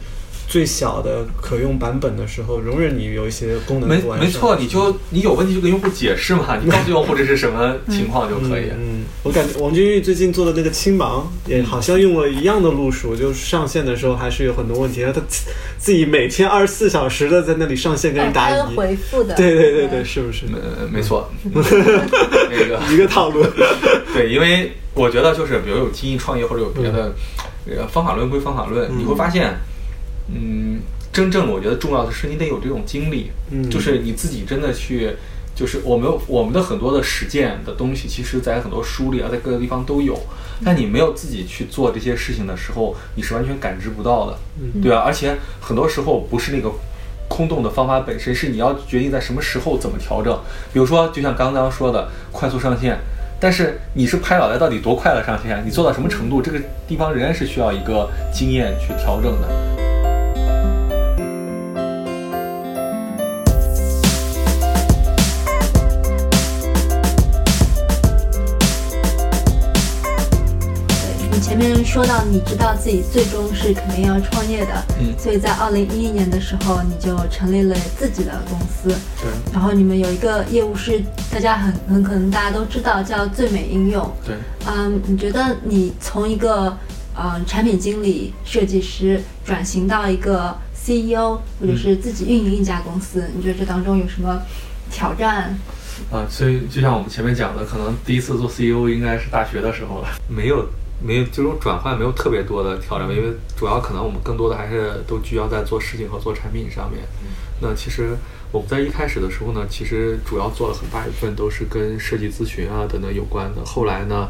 最小的可用版本的时候，容忍你有一些功能没。没错，你就你有问题就跟用户解释嘛，[LAUGHS] 你告诉用户这是什么情况就可以。嗯，我感觉王君玉最近做的那个青芒也好像用了一样的路数，就是上线的时候还是有很多问题，他自自己每天二十四小时的在那里上线跟人答疑。回复的，对对对对，是不是？呃，没错，[LAUGHS] 那个一个套路。[LAUGHS] 对，因为我觉得就是，比如有精益创业或者有别的，呃，方法论归方法论，嗯你会发现，嗯，真正我觉得重要的是你得有这种经历，嗯就是你自己真的去，就是我们我们的很多的实践的东西，其实在很多书里啊，在各个地方都有，但你没有自己去做这些事情的时候，你是完全感知不到的，嗯对啊？而且很多时候不是那个。空洞的方法本身是你要决定在什么时候怎么调整，比如说，就像刚刚说的快速上线，但是你是拍脑袋到底多快的上线，你做到什么程度，这个地方仍然是需要一个经验去调整的。前面说到，你知道自己最终是肯定要创业的，嗯。所以在二零一一年的时候，你就成立了自己的公司，对。然后你们有一个业务是大家很很可能大家都知道，叫最美应用。对，嗯，你觉得你从一个嗯产品经理、设计师转型到一个 CEO，或者是自己运营一家公司，你觉得这当中有什么挑战？啊，所以就像我们前面讲的，可能第一次做 CEO 应该是大学的时候了，没有没有这种转换没有特别多的挑战，因为主要可能我们更多的还是都聚焦在做事情和做产品上面。那其实我们在一开始的时候呢，其实主要做了很大一部分都是跟设计咨询啊等等有关的。后来呢，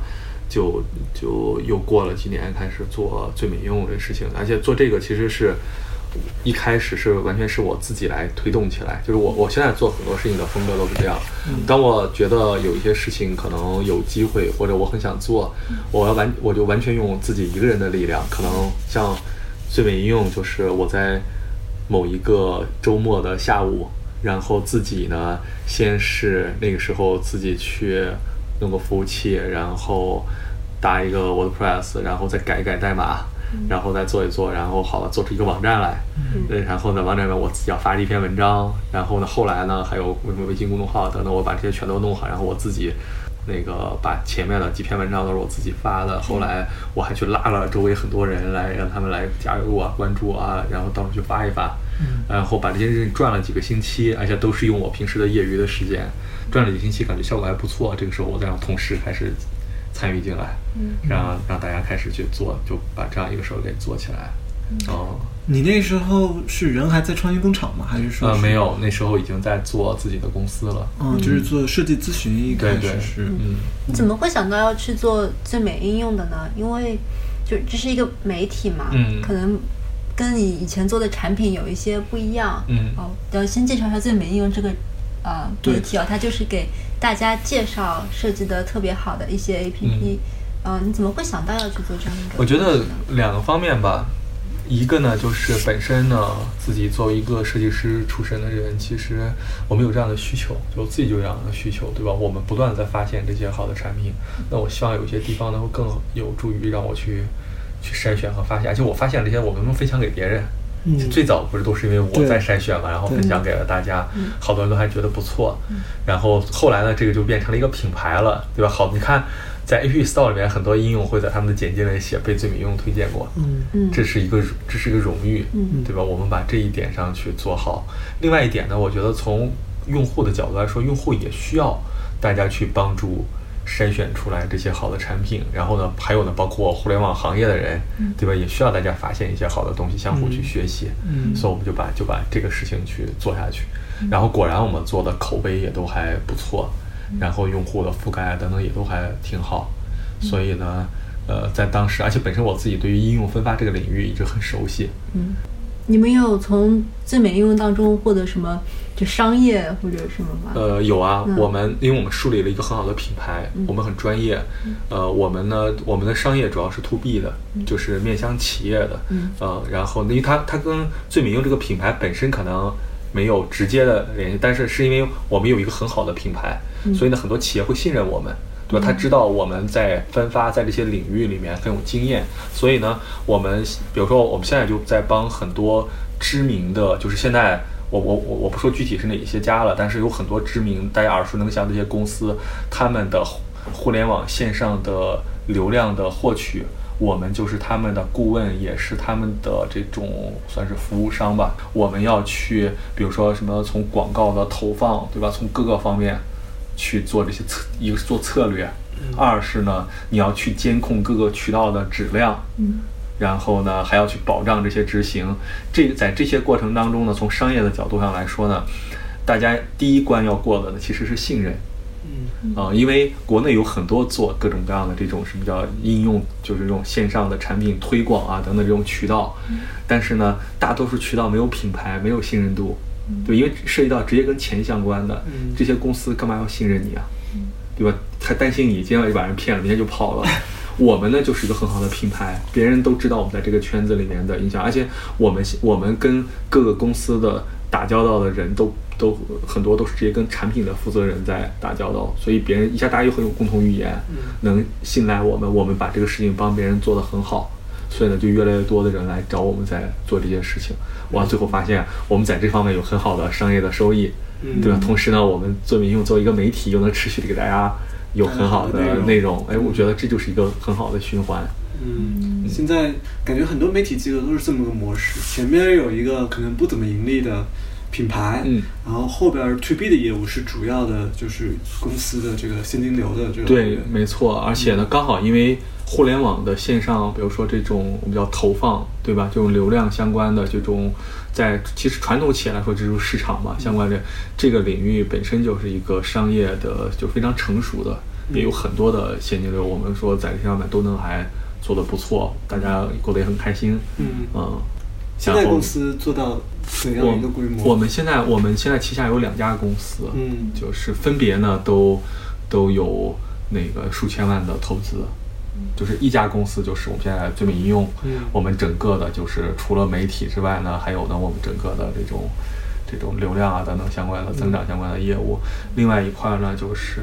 就就又过了几年，开始做最美应用这事情，而且做这个其实是一开始是完全是我自己来推动起来，就是我我现在做很多事情的风格都是这样。当我觉得有一些事情可能有机会，或者我很想做，我要完我就完全用自己一个人的力量。可能像最美应用，就是我在某一个周末的下午，然后自己呢，先是那个时候自己去弄个服务器，然后搭一个 WordPress，然后再改一改代码，然后再做一做，然后好了，做出一个网站来。嗯，然后呢，网站上面我自己要发一篇文章，然后呢，后来呢，还有微微信公众号等等，我把这些全都弄好，然后我自己那个把前面的几篇文章都是我自己发的，后来我还去拉了周围很多人来，让他们来加入啊、关注啊，然后到处去发一发，然后把这些事情转了几个星期，而且都是用我平时的业余的时间。转了几个星期，感觉效果还不错。这个时候我再让同事开始参与进来，让让大家开始去做，就把这样一个事儿给做起来。哦，你那时候是人还在创新工厂吗？还是说呃，没有，那时候已经在做自己的公司了。嗯，就是做设计咨询，一开对对始是嗯，你怎么会想到要去做最美应用的呢？因为就这是一个媒体嘛，嗯可能跟你以前做的产品有一些不一样。嗯哦，要先介绍一下最美应用这个呃对媒体哦，它就是给大家介绍设计的特别好的一些 APP。嗯呃，你怎么会想到要去做这样一个？我觉得两个方面吧，一个呢就是本身呢自己作为一个设计师出身的人，其实我们有这样的需求，就自己就有这样的需求，对吧？我们不断的在发现这些好的产品，那我希望有些地方能够更有助于让我去去筛选和发现，而且我发现这些我能不能分享给别人。嗯。最早不是都是因为我在筛选嘛，然后分享给了大家，好多人都还觉得不错。然后后来呢，这个就变成了一个品牌了，对吧？好，你看在 App Store 里面，很多应用会在他们的简介里写被最美应用推荐过，嗯。嗯，这是一个这是一个荣誉，嗯。对吧？我们把这一点上去做好。另外一点呢，我觉得从用户的角度来说，用户也需要大家去帮助筛选出来这些好的产品。然后呢，还有呢，包括互联网行业的人，对吧？也需要大家发现一些好的东西，相互去学习。嗯所以我们就把就把这个事情去做下去。然后果然我们做的口碑也都还不错，然后用户的覆盖啊等等也都还挺好。所以呢，呃，在当时，而且本身我自己对于应用分发这个领域一直很熟悉。嗯，你们有从最美应用当中获得什么就商业或者什么吗？呃，有啊，嗯我们因为我们树立了一个很好的品牌，我们很专业。呃，我们呢，我们的商业主要是 to B 的，就是面向企业的。嗯呃，然后因为它它跟最美应用这个品牌本身可能没有直接的联系，但是是因为我们有一个很好的品牌，所以呢，很多企业会信任我们。对吧？他知道我们在分发在这些领域里面很有经验，所以呢，我们比如说我们现在就在帮很多知名的，就是现在我我我我不说具体是哪一些家了，但是有很多知名大家耳熟能详的一些公司，他们的互互联网线上的流量的获取，我们就是他们的顾问，也是他们的这种算是服务商吧。我们要去，比如说什么从广告的投放，对吧？从各个方面去做这些策，一个是做策略，二是呢你要去监控各个渠道的质量，嗯。然后呢还要去保障这些执行。这在这些过程当中呢，从商业的角度上来说呢，大家第一关要过的呢其实是信任。嗯。啊、因为国内有很多做各种各样的这种什么叫应用，就是这种线上的产品推广啊等等这种渠道，但是呢，大多数渠道没有品牌，没有信任度，对，因为涉及到直接跟钱相关的，嗯这些公司干嘛要信任你啊？对吧？还担心你今天晚上就把人骗了，明天就跑了。我们呢就是一个很好的品牌，别人都知道我们在这个圈子里面的影响，而且我们我们跟各个公司的打交道的人都都很多都是直接跟产品的负责人在打交道，所以别人一下大家又很有共同语言，能信赖我们，我们把这个事情帮别人做得很好，所以呢就越来越多的人来找我们在做这件事情，哇，最后发现我们在这方面有很好的商业的收益，嗯对吧？同时呢，我们做民用作为一个媒体，又能持续的给大家有很好的内容，哎，我觉得这就是一个很好的循环。嗯，现在感觉很多媒体机构都是这么个模式，前面有一个可能不怎么盈利的品牌，嗯，然后后边 to B 的业务是主要的，就是公司的这个现金流的这个对，没错，而且呢，刚好因为互联网的线上，比如说这种我们叫投放，对吧？这种流量相关的这种，在其实传统企业来说，这就是市场嘛，相关的这个领域本身就是一个商业的就非常成熟的，也有很多的现金流。我们说在这上面都能还做得不错，大家过得也很开心。嗯现在公司做到怎样我一个规模？我们现在我们现在旗下有两家公司，嗯就是分别呢都都有那个数千万的投资，就是一家公司就是我们现在最美应用，嗯我们整个的就是除了媒体之外呢，还有呢我们整个的这种这种流量啊等等相关的增长相关的业务，另外一块呢就是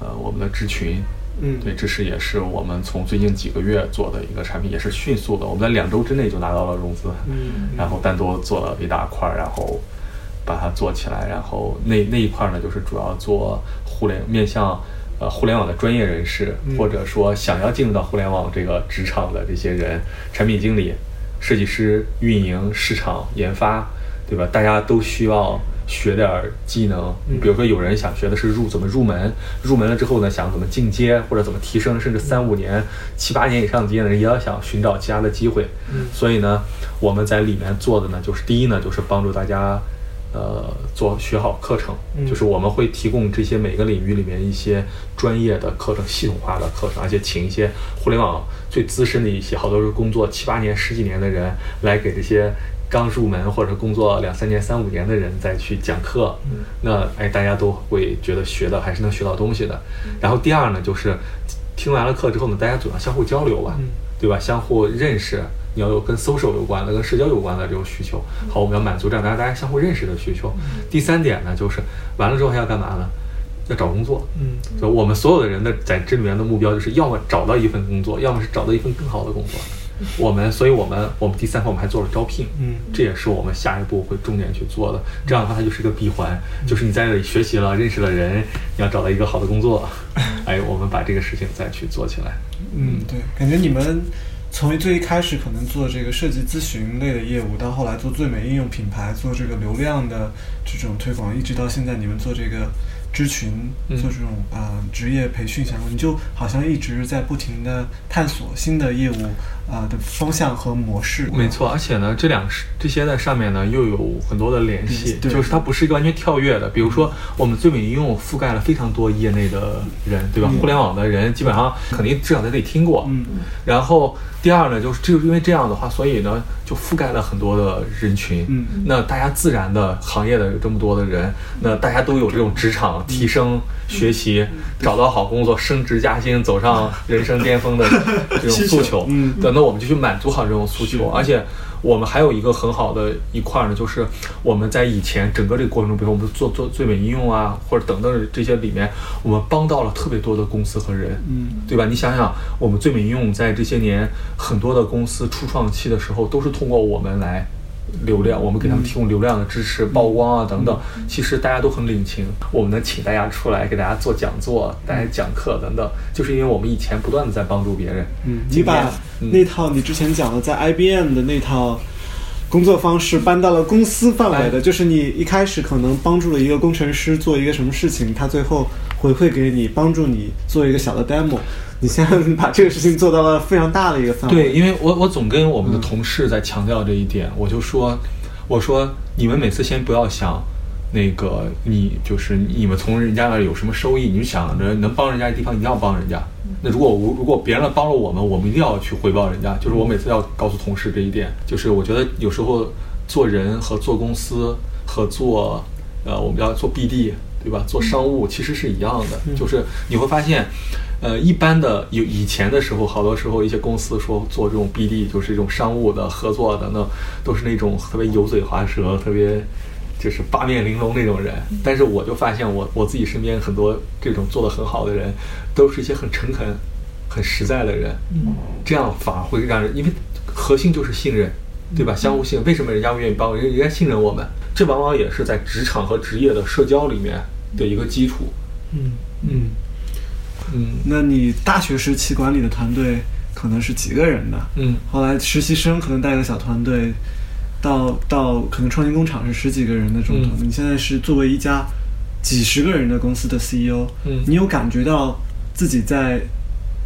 呃我们的知群。嗯对，这是也是我们从最近几个月做的一个产品，也是迅速的，我们在两周之内就拿到了融资，嗯然后单独做了一大块儿，然后把它做起来，然后那那一块儿呢，就是主要做互联面向呃互联网的专业人士，嗯或者说想要进入到互联网这个职场的这些人，产品经理、设计师、运营、市场、研发，对吧？大家都需要。学点儿技能，嗯比如说有人想学的是入怎么入门，入门了之后呢，想怎么进阶或者怎么提升，甚至三五年、七八年以上的经验的人，也要想寻找其他的机会。嗯所以呢，我们在里面做的呢，就是第一呢，就是帮助大家呃做学好课程，嗯就是我们会提供这些每个领域里面一些专业的课程、系统化的课程，而且请一些互联网最资深的一些，好多是工作七八年、十几年的人来给这些。刚入门或者是工作两三年、三五年的人再去讲课，那哎，大家都会觉得学的还是能学到东西的。然后第二呢，就是听完了课之后呢，大家总要相互交流吧，嗯对吧？相互认识，你要有跟 social 有关的、跟社交有关的这种需求。好，我们要满足这样大家大家相互认识的需求。第三点呢，就是完了之后还要干嘛呢？要找工作。嗯就我们所有的人的在这里面的目标就是要么找到一份工作，要么是找到一份更好的工作。[LAUGHS] 我们，所以我们我们第三块我们还做了招聘，嗯这也是我们下一步会重点去做的。这样的话，它就是一个闭环，就是你在这里学习了、认识了人，你要找到一个好的工作，[LAUGHS] 哎，我们把这个事情再去做起来。嗯，对，感觉你们从最一开始可能做这个设计咨询类的业务，到后来做最美应用品牌，做这个流量的这种推广，一直到现在你们做这个知群，嗯做这种啊、呃职业培训项目，你就好像一直在不停的探索新的业务啊、呃的方向和模式。没错，而且呢，这两是这些在上面呢又有很多的联系，对就是它不是一个完全跳跃的。比如说，我们最美应用覆盖了非常多业内的人，对吧？嗯互联网的人基本上肯定至少在这里听过。嗯然后第二呢，就是就是因为这样的话，所以呢就覆盖了很多的人群。嗯那大家自然的行业的有这么多的人，那大家都有这种职场提升、学习、找到好工作、升职加薪、走上人生巅峰的这种 [LAUGHS] 诉求。嗯对，那我们就去满足好这种诉求，而且我们还有一个很好的一块儿呢，就是我们在以前整个这个过程中，比如我们做做最美应用啊，或者等等这些里面，我们帮到了特别多的公司和人，嗯对吧？你想想，我们最美应用在这些年很多的公司初创期的时候，都是通过我们来。流量，我们给他们提供流量的支持、曝光啊等等，其实大家都很领情。我们能请大家出来给大家做讲座、大家讲课等等，就是因为我们以前不断的在帮助别人。嗯，你把嗯那套你之前讲的在 IBM 的那套工作方式搬到了公司范围的，哎就是你一开始可能帮助了一个工程师做一个什么事情，他最后回馈给你，帮助你做一个小的 demo。你现在把这个事情做到了非常大的一个范围。对，因为我我总跟我们的同事在强调这一点，我就说，我说你们每次先不要想那个你就是你们从人家那儿有什么收益，你就想着能帮人家的地方一定要帮人家。那如果我如果别人帮了我们，我们一定要去回报人家。就是我每次要告诉同事这一点，就是我觉得有时候做人和做公司和做呃我们要做 BD 对吧？做商务其实是一样的，就是你会发现。呃，一般的有以前的时候，好多时候一些公司说做这种 BD，就是这种商务的合作的，那，都是那种特别油嘴滑舌、特别就是八面玲珑那种人。但是我就发现我我自己身边很多这种做得很好的人，都是一些很诚恳、很实在的人。嗯这样反而会让人，因为核心就是信任，对吧？相互信任。为什么人家愿意帮我？人人家信任我们，这往往也是在职场和职业的社交里面的一个基础。嗯嗯。嗯那你大学时期管理的团队可能是几个人的？嗯后来实习生可能带个小团队，到到可能创新工厂是十几个人的这种团队。嗯你现在是作为一家几十个人的公司的 CEO，嗯你有感觉到自己在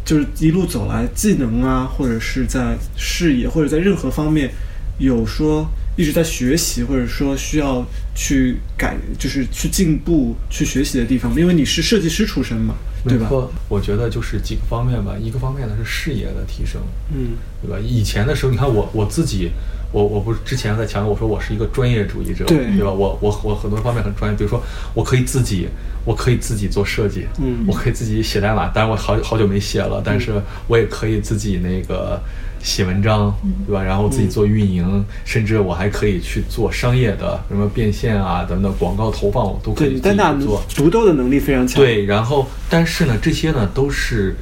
就是一路走来技能啊，或者是在视野或者在任何方面有说一直在学习，或者说需要去改，就是去进步、去学习的地方吗？因为你是设计师出身嘛，对吧？我觉得就是几个方面吧。一个方面呢是视野的提升，嗯对吧？以前的时候，你看我我自己，我我不是之前在强调我说我是一个专业主义者，对对吧？我我我很多方面很专业，比如说我可以自己，我可以自己做设计，嗯我可以自己写代码，当然我好好久没写了，但是我也可以自己那个写文章，对吧？然后自己做运营，甚至我还可以去做商业的什么变现啊等等广告投放，我都可，以自己做。独斗的能力非常强。，对，然后但是呢，这些呢都是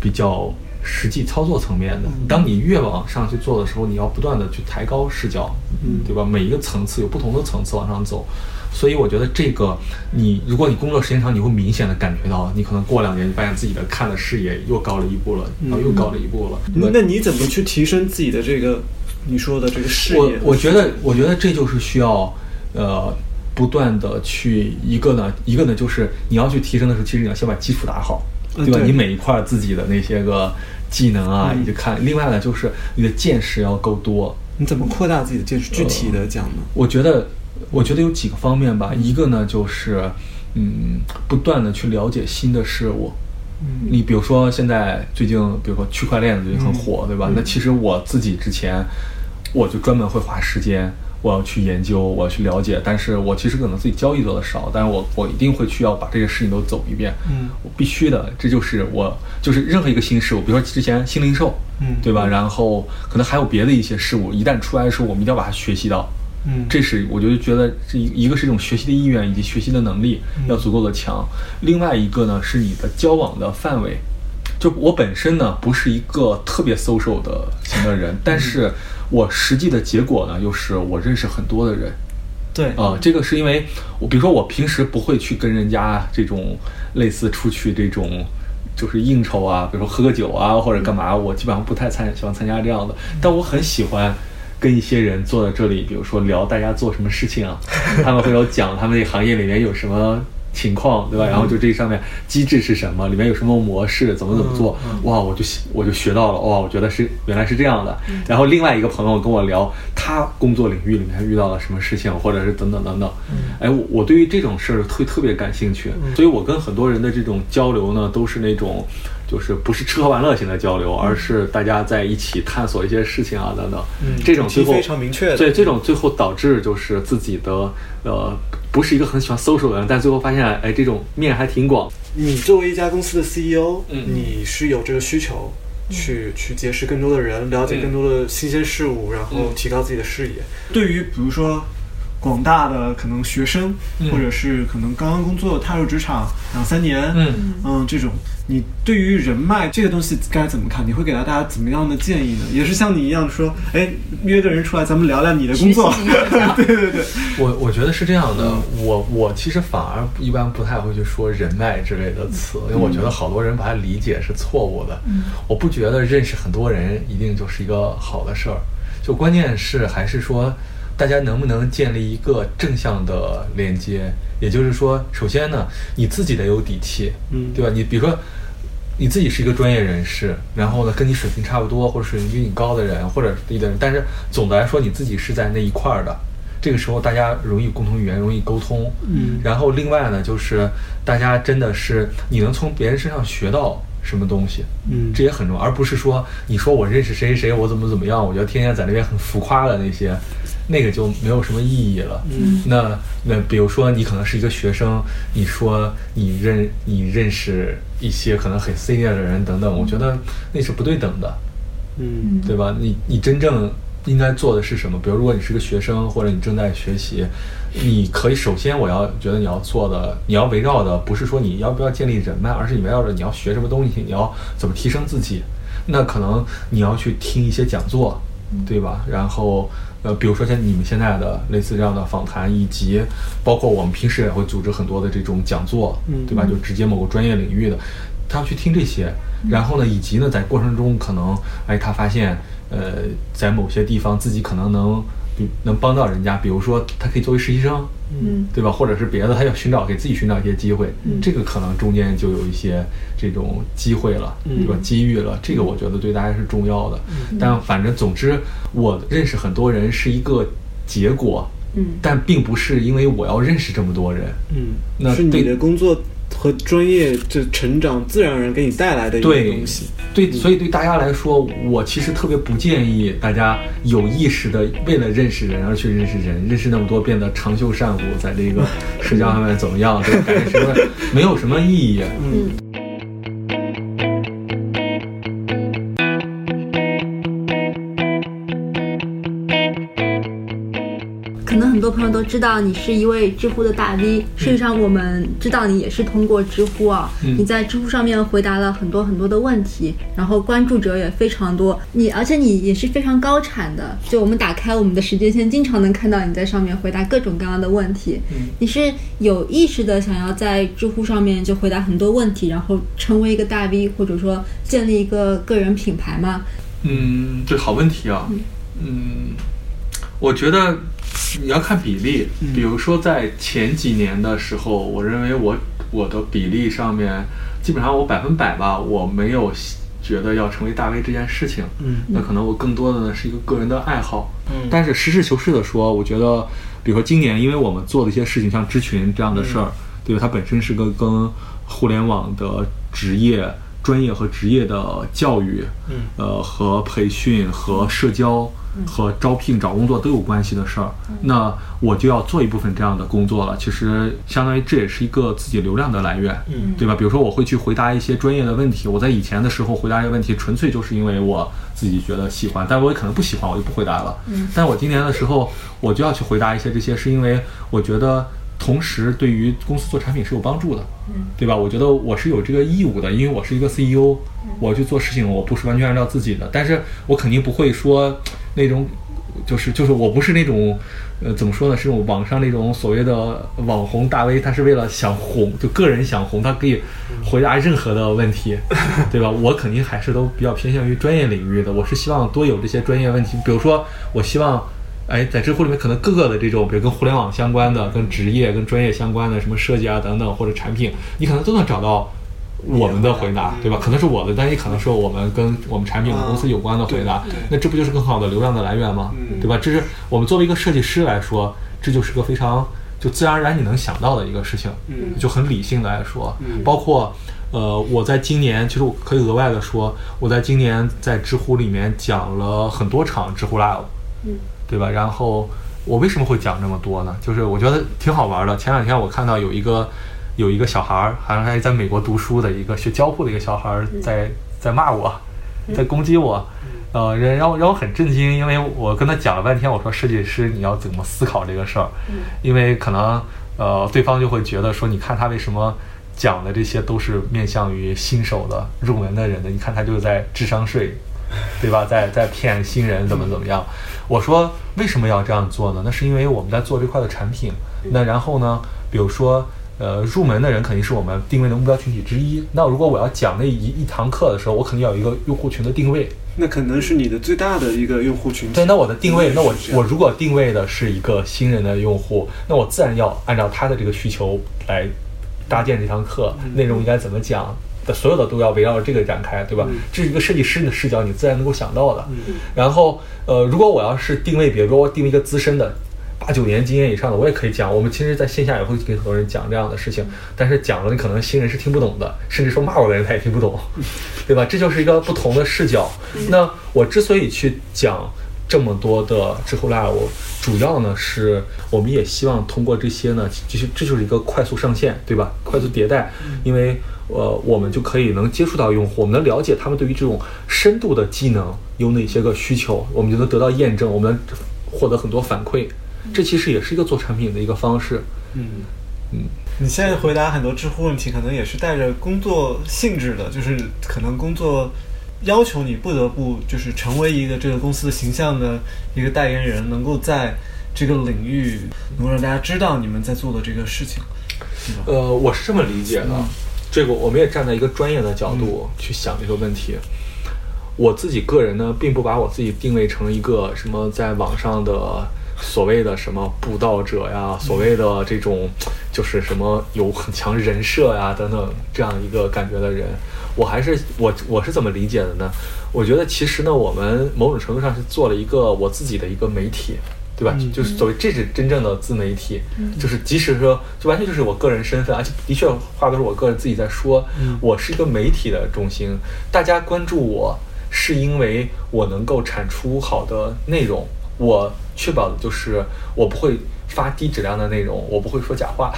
比较实际操作层面的。当你越往上去做的时候，你要不断的去抬高视角，嗯对吧？每一个层次有不同的层次往上走。所以我觉得这个，你如果你工作时间长，你会明显的感觉到，你可能过两年，你发现自己的看的视野又高了一步了，然后又高了一步了。那你怎么去提升自己的这个你说的这个视野？我我觉得，我觉得这就是需要，呃，不断的去一个呢，一个呢就是你要去提升的时候，其实你要先把基础打好，对吧？嗯对你每一块自己的那些个技能啊，嗯你就看。另外呢，就是你的见识要够多。你怎么扩大自己的见识？具体的讲呢？我觉得，我觉得有几个方面吧，一个呢就是，嗯，不断的去了解新的事物。嗯你比如说现在最近，比如说区块链最近很火，对吧？那其实我自己之前，我就专门会花时间，我要去研究，我要去了解。但是我其实可能自己交易做的少，但是我我一定会需要把这些事情都走一遍。嗯我必须的，这就是我就是任何一个新事物，比如说之前新零售，嗯对吧？然后可能还有别的一些事物，一旦出来的时候，我们一定要把它学习到。嗯这是我就觉得这一一个是一种学习的意愿以及学习的能力嗯要足够的强，另外一个呢是你的交往的范围。就我本身呢不是一个特别 social 的型的人，但是我实际的结果呢又是我认识很多的人。对啊、这个是因为我，比如说我平时不会去跟人家这种类似出去这种就是应酬啊，比如说喝个酒啊或者干嘛，我基本上不太参喜欢参加这样的，但我很喜欢。跟一些人坐在这里，比如说聊大家做什么事情啊，[LAUGHS] 他们会有讲他们这个行业里面有什么情况，对吧？然后就这上面机制是什么，里面有什么模式，怎么怎么做，哇，我就我就学到了，哇，我觉得是原来是这样的。然后另外一个朋友跟我聊他工作领域里面遇到了什么事情，或者是等等等等。哎，我我对于这种事儿特特别感兴趣，所以我跟很多人的这种交流呢，都是那种。就是不是吃喝玩乐型的交流，而是大家在一起探索一些事情啊等等。嗯这种最后非常明确的对这种最后导致就是自己的呃不是一个很喜欢 social 的人，但最后发现哎这种面还挺广。你作为一家公司的 CEO，、嗯你是有这个需求去、去结识更多的人，了解更多的新鲜事物，然后嗯提高自己的视野。对于比如说广大的可能学生，嗯或者是可能刚刚工作踏入职场两三年，嗯嗯，这种你对于人脉这个东西该怎么看？你会给到大家怎么样的建议呢？也是像你一样说，哎，约个人出来，咱们聊聊你的工作。[LAUGHS] 对对对，我我觉得是这样的，我我其实反而一般不太会去说人脉之类的词，因为我觉得好多人把它理解是错误的。我不觉得认识很多人一定就是一个好的事儿，就关键是还是说大家能不能建立一个正向的连接，也就是说，首先呢，你自己得有底气，嗯对吧？你比如说。你自己是一个专业人士，然后呢，跟你水平差不多或者水平比你高的人，或者低的人，但是总的来说，你自己是在那一块儿的。这个时候，大家容易共同语言，容易沟通。嗯然后另外呢，就是大家真的是你能从别人身上学到什么东西，嗯这也很重要，而不是说你说我认识谁谁谁，我怎么怎么样，我觉得天天在那边很浮夸的那些，那个就没有什么意义了。嗯那那比如说你可能是一个学生，你说你认你认识一些可能很 senior 的人等等，我觉得那是不对等的。嗯对吧？你你真正应该做的是什么？比如，如果你是个学生，或者你正在学习，你可以首先我要觉得你要做的，你要围绕的不是说你要不要建立人脉，而是你围绕着你要学什么东西，你要怎么提升自己。那可能你要去听一些讲座，对吧？然后呃，比如说像你们现在的类似这样的访谈，以及包括我们平时也会组织很多的这种讲座，嗯对吧？就直接某个专业领域的，他要去听这些，然后呢，以及呢，在过程中可能，哎，他发现，呃，在某些地方自己可能能比能帮到人家，比如说他可以作为实习生，嗯。对吧？或者是别的，他要寻找给自己寻找一些机会，嗯。这个可能中间就有一些这种机会了，嗯。对吧？机遇了，这个我觉得对大家是重要的。但反正总之，我认识很多人是一个结果，嗯。但并不是因为我要认识这么多人，嗯，那是你对的工作和专业这成长自然而然给你带来的一个东西。对，所以对大家来说，我其实特别不建议大家有意识的为了认识人而去认识人，认识那么多变得长袖善舞，在这个社交上面怎么样，对吧？感觉什么没有什么意义。嗯都知道你是一位知乎的大 V，事实上我们知道你也是通过知乎啊，嗯你在知乎上面回答了很多很多的问题，然后关注者也非常多，你而且你也是非常高产的，就我们打开我们的时间线，经常能看到你在上面回答各种各样的问题，嗯你是有意识的想要在知乎上面就回答很多问题，然后成为一个大 V，或者说建立一个个人品牌吗？嗯，这好问题啊。嗯，我觉得你要看比例，比如说在前几年的时候，我认为我我的比例上面，基本上我百分百吧，我没有觉得要成为大 V 这件事情。嗯那可能我更多的呢是一个个人的爱好。嗯但是实事求是的说，我觉得，比如说今年，因为我们做的一些事情，像知群这样的事儿，对吧？它本身是个跟互联网的职业、专业和职业的教育，嗯呃，和培训和社交。和招聘、找工作都有关系的事儿，那我就要做一部分这样的工作了。其实相当于这也是一个自己流量的来源，嗯对吧？比如说我会去回答一些专业的问题，我在以前的时候回答这个问题，纯粹就是因为我自己觉得喜欢，但我也可能不喜欢，我就不回答了。嗯但我今年的时候，我就要去回答一些这些，是因为我觉得同时对于公司做产品是有帮助的，嗯对吧？我觉得我是有这个义务的，因为我是一个 CEO，我去做事情，我不是完全按照自己的，但是我肯定不会说那种。就是就是我不是那种，呃，怎么说呢？是那种网上那种所谓的网红大 V，他是为了想红，就个人想红，他可以回答任何的问题，[LAUGHS] 对吧？我肯定还是都比较偏向于专业领域的。我是希望多有这些专业问题，比如说，我希望，哎，在知乎里面可能各个的这种，比如跟互联网相关的、跟职业、跟专业相关的，什么设计啊等等，或者产品，你可能都能找到。我们的回答，对吧？可能是我的，但也可能是我们跟我们产品、我们公司有关的回答。那这不就是更好的流量的来源吗？对吧？这是我们作为一个设计师来说，这就是个非常就自然而然你能想到的一个事情，就很理性的来说。包括呃，我在今年，其实我可以额外的说，我在今年在知乎里面讲了很多场知乎 Live，嗯对吧？然后我为什么会讲这么多呢？就是我觉得挺好玩的。前两天我看到有一个。有一个小孩儿，好像还在美国读书的一个学交互的一个小孩儿，在在骂我，在攻击我，呃，让让我让我很震惊，因为我跟他讲了半天，我说设计师你要怎么思考这个事儿，因为可能呃对方就会觉得说，你看他为什么讲的这些都是面向于新手的入门的人的，你看他就是在智商税，对吧？在在骗新人怎么怎么样？我说为什么要这样做呢？那是因为我们在做这块的产品，那然后呢，比如说。呃，入门的人肯定是我们定位的目标群体之一。那如果我要讲那一一堂课的时候，我肯定要有一个用户群的定位。那可能是你的最大的一个用户群体。对，那我的定位，那我我如果定位的是一个新人的用户，那我自然要按照他的这个需求来搭建这堂课，内容应该怎么讲的，所有的都要围绕着这个展开，对吧？这是一个设计师的视角，你自然能够想到的。然后，呃，如果我要是定位，比如说我定位一个资深的。八九年经验以上的，我也可以讲。我们其实在线下也会给很多人讲这样的事情，但是讲了你可能新人是听不懂的，甚至说骂我的人他也听不懂，[LAUGHS] 对吧？这就是一个不同的视角。那我之所以去讲这么多的知乎 Live，主要呢是我们也希望通过这些呢，其实这就是一个快速上线，对吧？快速迭代，因为呃我们就可以能接触到用户，我们能了解他们对于这种深度的技能有哪些个需求，我们就能得到验证，我们获得很多反馈。这其实也是一个做产品的一个方式。嗯嗯，你现在回答很多知乎问题，可能也是带着工作性质的，就是可能工作要求你不得不就是成为一个这个公司的形象的一个代言人，能够在这个领域能够让大家知道你们在做的这个事情。呃，我是这么理解的。这个我们也站在一个专业的角度去想这个问题。我自己个人呢，并不把我自己定位成一个什么在网上的。所谓的什么布道者呀，所谓的这种就是什么有很强人设呀等等这样一个感觉的人，我还是我我是怎么理解的呢？我觉得其实呢，我们某种程度上是做了一个我自己的一个媒体，对吧？就是所谓这是真正的自媒体，就是即使说就完全就是我个人身份，而且的确话都是我个人自己在说，我是一个媒体的中心，大家关注我是因为我能够产出好的内容，我。确保的就是我不会发低质量的内容，我不会说假话，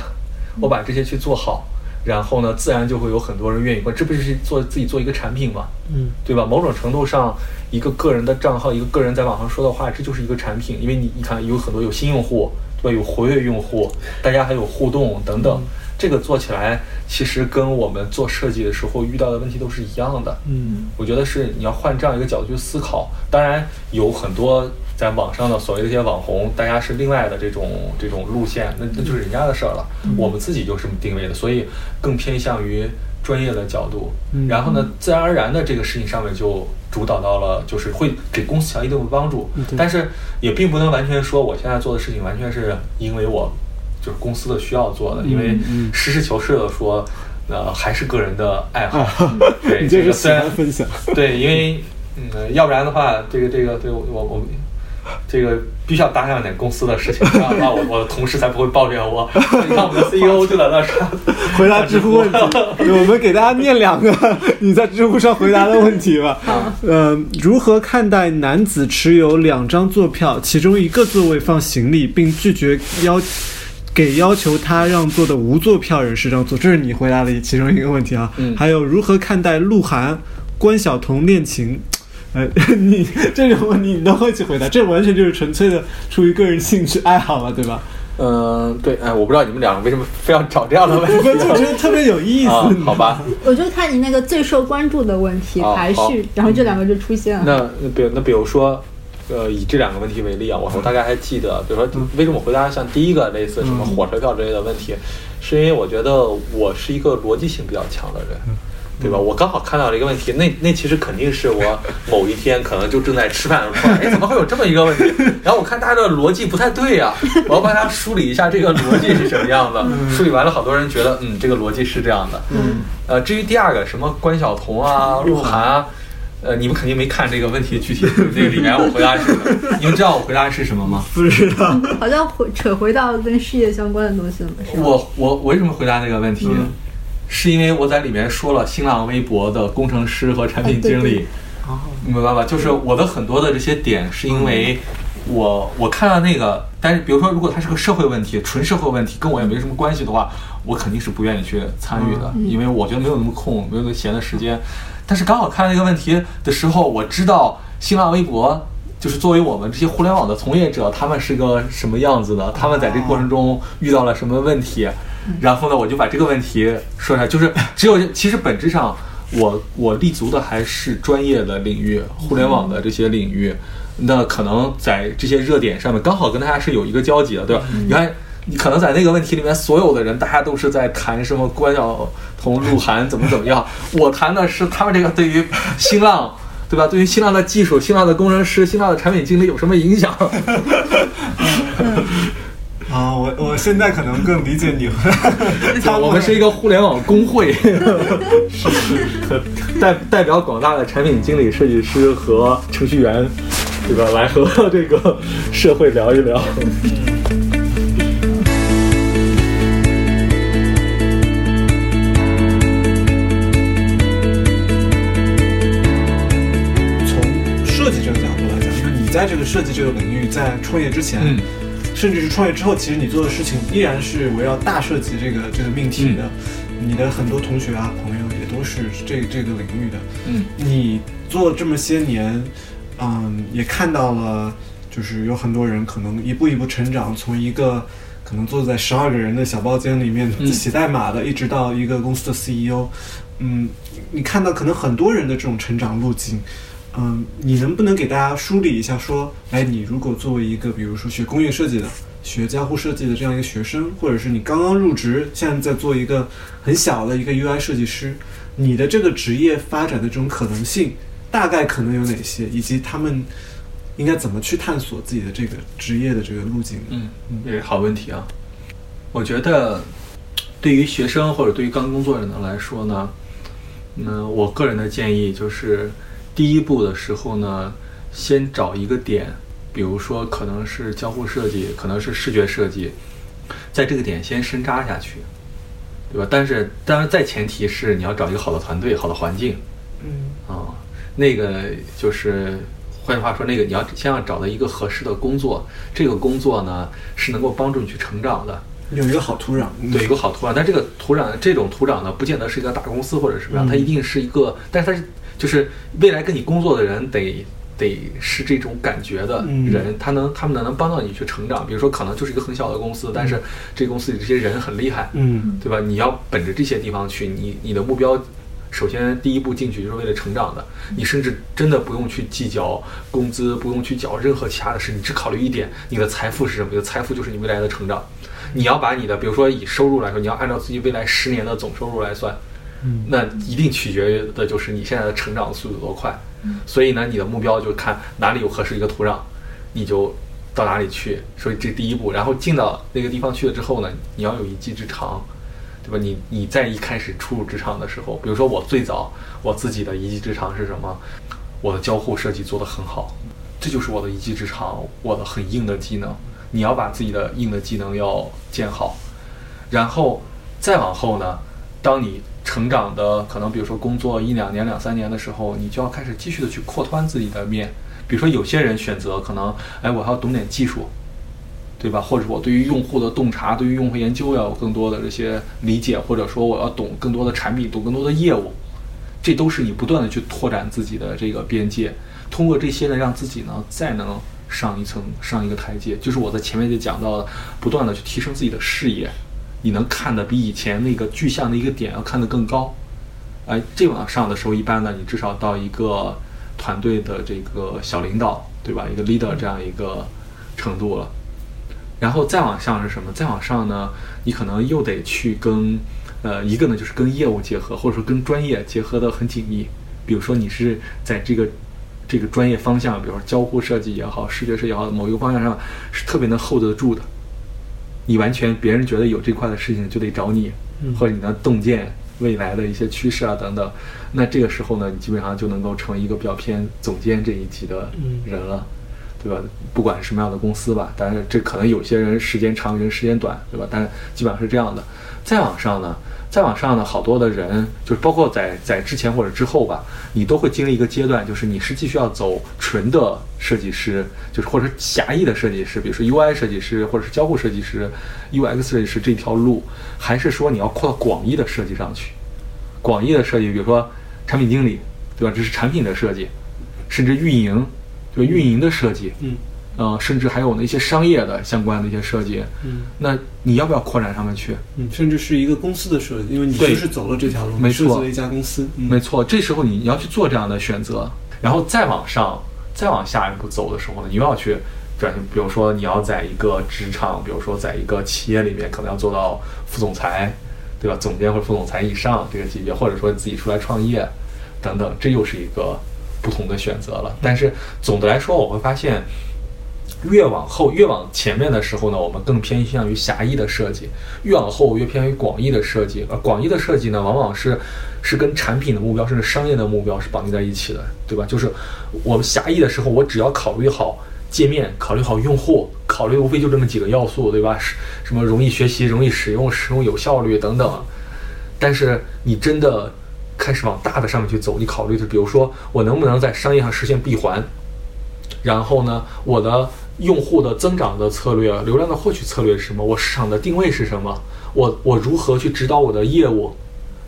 我把这些去做好，然后呢，自然就会有很多人愿意关。这不就是做自己做一个产品吗？嗯，对吧？某种程度上，一个个人的账号，一个个人在网上说的话，这就是一个产品。因为你你看，有很多有新用户，对吧？有活跃用户，大家还有互动等等，这个做起来其实跟我们做设计的时候遇到的问题都是一样的。嗯，我觉得是你要换这样一个角度去思考。当然有很多。在网上的所谓的一些网红，大家是另外的这种这种路线，那那就是人家的事儿了。我们自己就是这么定位的，所以更偏向于专业的角度。然后呢，自然而然的这个事情上面就主导到了，就是会给公司强一定的帮助。但是也并不能完全说我现在做的事情完全是因为我就是公司的需要做的，因为实事求是的说，呃，还是个人的爱好。对，[LAUGHS] 你这是喜欢分享。对，因为嗯，要不然的话，这个这个对我我我。[LAUGHS] 这个必须要搭上点公司的事情，这样的话我我的同事才不会抱怨我。[LAUGHS] 你看我们的 CEO 就在那说 [LAUGHS] 回答知乎问题，我们给大家念两个你在知乎上回答的问题吧。呃，如何看待男子持有两张坐票，其中一个座位放行李，并拒绝要给要求他让座的无座票人士让座？这是你回答的其中一个问题啊。嗯还有如何看待鹿晗、关晓彤恋情？呃，[LAUGHS] 你这种问题你都会去回答，这完全就是纯粹的出于个人兴趣爱好了，对吧？嗯，对，哎，我不知道你们两个为什么非要找这样的问题 [LAUGHS] 我就觉得特别有意思。啊？好吧，我就看你那个最受关注的问题排序，然后这两个就出现了。那那比如那比如说，呃，以这两个问题为例啊，我我大概还记得，比如说为什么我回答像第一个类似什么火车票之类的问题，是因为我觉得我是一个逻辑性比较强的人。对吧？我刚好看到了一个问题，那那其实肯定是我某一天可能就正在吃饭的时候，哎，[LAUGHS] 怎么会有这么一个问题？然后我看大家的逻辑不太对呀、[LAUGHS] 我要帮大家梳理一下这个逻辑是什么样的。梳理完了，好多人觉得，嗯，这个逻辑是这样的。嗯，呃，至于第二个什么关晓彤啊、鹿晗啊，呃，你们肯定没看这个问题具体那个里面我回答是什么？你们知道我回答是什么吗？不知道。好像回扯回到跟事业相关的东西了，是吗？我我我为什么回答那个问题？嗯是因为我在里面说了新浪微博的工程师和产品经理，啊对对哦，明白吧？就是我的很多的这些点，是因为我我看到那个，但是比如说，如果它是个社会问题，纯社会问题，跟我也没什么关系的话，我肯定是不愿意去参与的，因为我觉得没有那么空，没有那么闲的时间。但是刚好看到那个问题的时候，我知道新浪微博。就是作为我们这些互联网的从业者，他们是个什么样子的？他们在这个过程中遇到了什么问题？然后呢，我就把这个问题说出来。就是只有其实本质上，我我立足的还是专业的领域，互联网的这些领域。那可能在这些热点上面，刚好跟大家是有一个交集的，对吧？你看，你可能在那个问题里面，所有的人大家都是在谈什么关晓彤、鹿晗怎么怎么样，我谈的是他们这个对于新浪。对吧？对于新浪的技术、新浪的工程师、新浪的产品经理有什么影响？[LAUGHS] 啊，我我现在可能更理解你。[LAUGHS] 我们是一个互联网工会，[LAUGHS] 是是代代表广大的产品经理、设计师和程序员，对吧？来和这个社会聊一聊。从设计这个角度来讲，因为你在这个设计这个领域，在创业之前，嗯甚至是创业之后，其实你做的事情依然是围绕大设计这个这个命题的。你的很多同学啊、朋友也都是这这个领域的。嗯你做了这么些年，嗯，也看到了，就是有很多人可能一步一步成长，从一个可能坐在十二个人的小包间里面嗯写代码的，一直到一个公司的 CEO。嗯，你看到可能很多人的这种成长路径。嗯，你能不能给大家梳理一下，说，哎，你如果作为一个，比如说学工业设计的、学交互设计的这样一个学生，或者是你刚刚入职，现在在做一个很小的一个 UI 设计师，你的这个职业发展的这种可能性，大概可能有哪些，以及他们应该怎么去探索自己的这个职业的这个路径？嗯，这是好问题啊。我觉得，对于学生或者对于刚工作人的来说呢，嗯，我个人的建议就是，第一步的时候呢，先找一个点，比如说可能是交互设计，可能是视觉设计，在这个点先深扎下去，对吧？但是当然，在前提是你要找一个好的团队、好的环境嗯啊、那个就是。换句话说，那个你要先要找到一个合适的工作，这个工作呢是能够帮助你去成长的，有一个好土壤，嗯对有个好土壤。但这个土壤，这种土壤呢，不见得是一个大公司或者什么样，嗯它一定是一个，但是它是就是未来跟你工作的人得得是这种感觉的嗯人，他能他们能帮到你去成长。比如说，可能就是一个很小的公司，但是这个公司里这些人很厉害，嗯对吧？你要本着这些地方去，你你的目标，首先第一步进去就是为了成长的。你甚至真的不用去计较工资，不用去缴任何其他的事，你只考虑一点，你的财富是什么？你的财富就是你未来的成长。你要把你的，比如说以收入来说，你要按照自己未来十年的总收入来算，嗯那一定取决于的就是你现在的成长速度有多快。所以呢，你的目标就看哪里有合适一个土壤，你就到哪里去。所以这第一步，然后进到那个地方去了之后呢，你要有一技之长，对吧？你你在一开始初入职场的时候，比如说我最早我自己的一技之长是什么？我的交互设计做得很好，这就是我的一技之长，我的很硬的技能。你要把自己的硬的技能要建好，然后再往后呢，当你成长的可能比如说工作一两年、两三年的时候，你就要开始继续的去扩宽自己的面。比如说有些人选择可能，哎，我还要懂点技术，对吧？或者我对于用户的洞察、对于用户研究要有更多的这些理解，或者说我要懂更多的产品、懂更多的业务，这都是你不断的去拓展自己的这个边界。通过这些呢，让自己呢再能上一层、上一个台阶。就是我在前面就讲到了，不断的去提升自己的视野，你能看的比以前那个具象的一个点要看得更高。哎，这往上的时候，一般呢，你至少到一个。团队的这个小领导，对吧？一个 leader 这样一个程度了，然后再往上是什么？再往上呢？你可能又得去跟，呃，一个呢就是跟业务结合，或者说跟专业结合的很紧密。比如说你是在这个这个专业方向，比如说交互设计也好，视觉设计也好，某一个方向上是特别能 hold 得住的。你完全别人觉得有这块的事情就得找你，或者你的洞见。未来的一些趋势啊等等，那这个时候呢，你基本上就能够成为一个比较偏总监这一级的人了，对吧？不管什么样的公司吧，但是这可能有些人时间长，有人时间短，对吧？但是基本上是这样的。再往上呢？再往上呢，好多的人，就是包括在在之前或者之后吧，你都会经历一个阶段，就是你是继续要走纯的设计师，就是或者狭义的设计师，比如说 UI 设计师或者是交互设计师、UX 设计师这条路，还是说你要扩到广义的设计上去？广义的设计，比如说产品经理，对吧？这是产品的设计，甚至运营，对运营的设计，嗯。呃，甚至还有那些商业的相关的一些设计，嗯，那你要不要扩展上面去？嗯，甚至是一个公司的设计，因为你就是走了这条路，没错，一家公司，没错。这时候你你要去做这样的选择，然后再往上，再往下一步走的时候呢，你又要去转型。比如说你要在一个职场，比如说在一个企业里面，可能要做到副总裁，对吧？总监或者副总裁以上这个级别，或者说你自己出来创业等等，这又是一个不同的选择了。但是总的来说，我会发现。越往后，越往前面的时候呢，我们更偏向于狭义的设计；越往后，越偏向于广义的设计。而广义的设计呢，往往是是跟产品的目标甚至商业的目标是绑定在一起的，对吧？就是我们狭义的时候，我只要考虑好界面，考虑好用户，考虑无非就这么几个要素，对吧？什么容易学习、容易使用、使用有效率等等。但是你真的开始往大的上面去走，你考虑的，比如说我能不能在商业上实现闭环？然后呢，我的。用户的增长的策略，流量的获取策略是什么？我市场的定位是什么？我我如何去指导我的业务？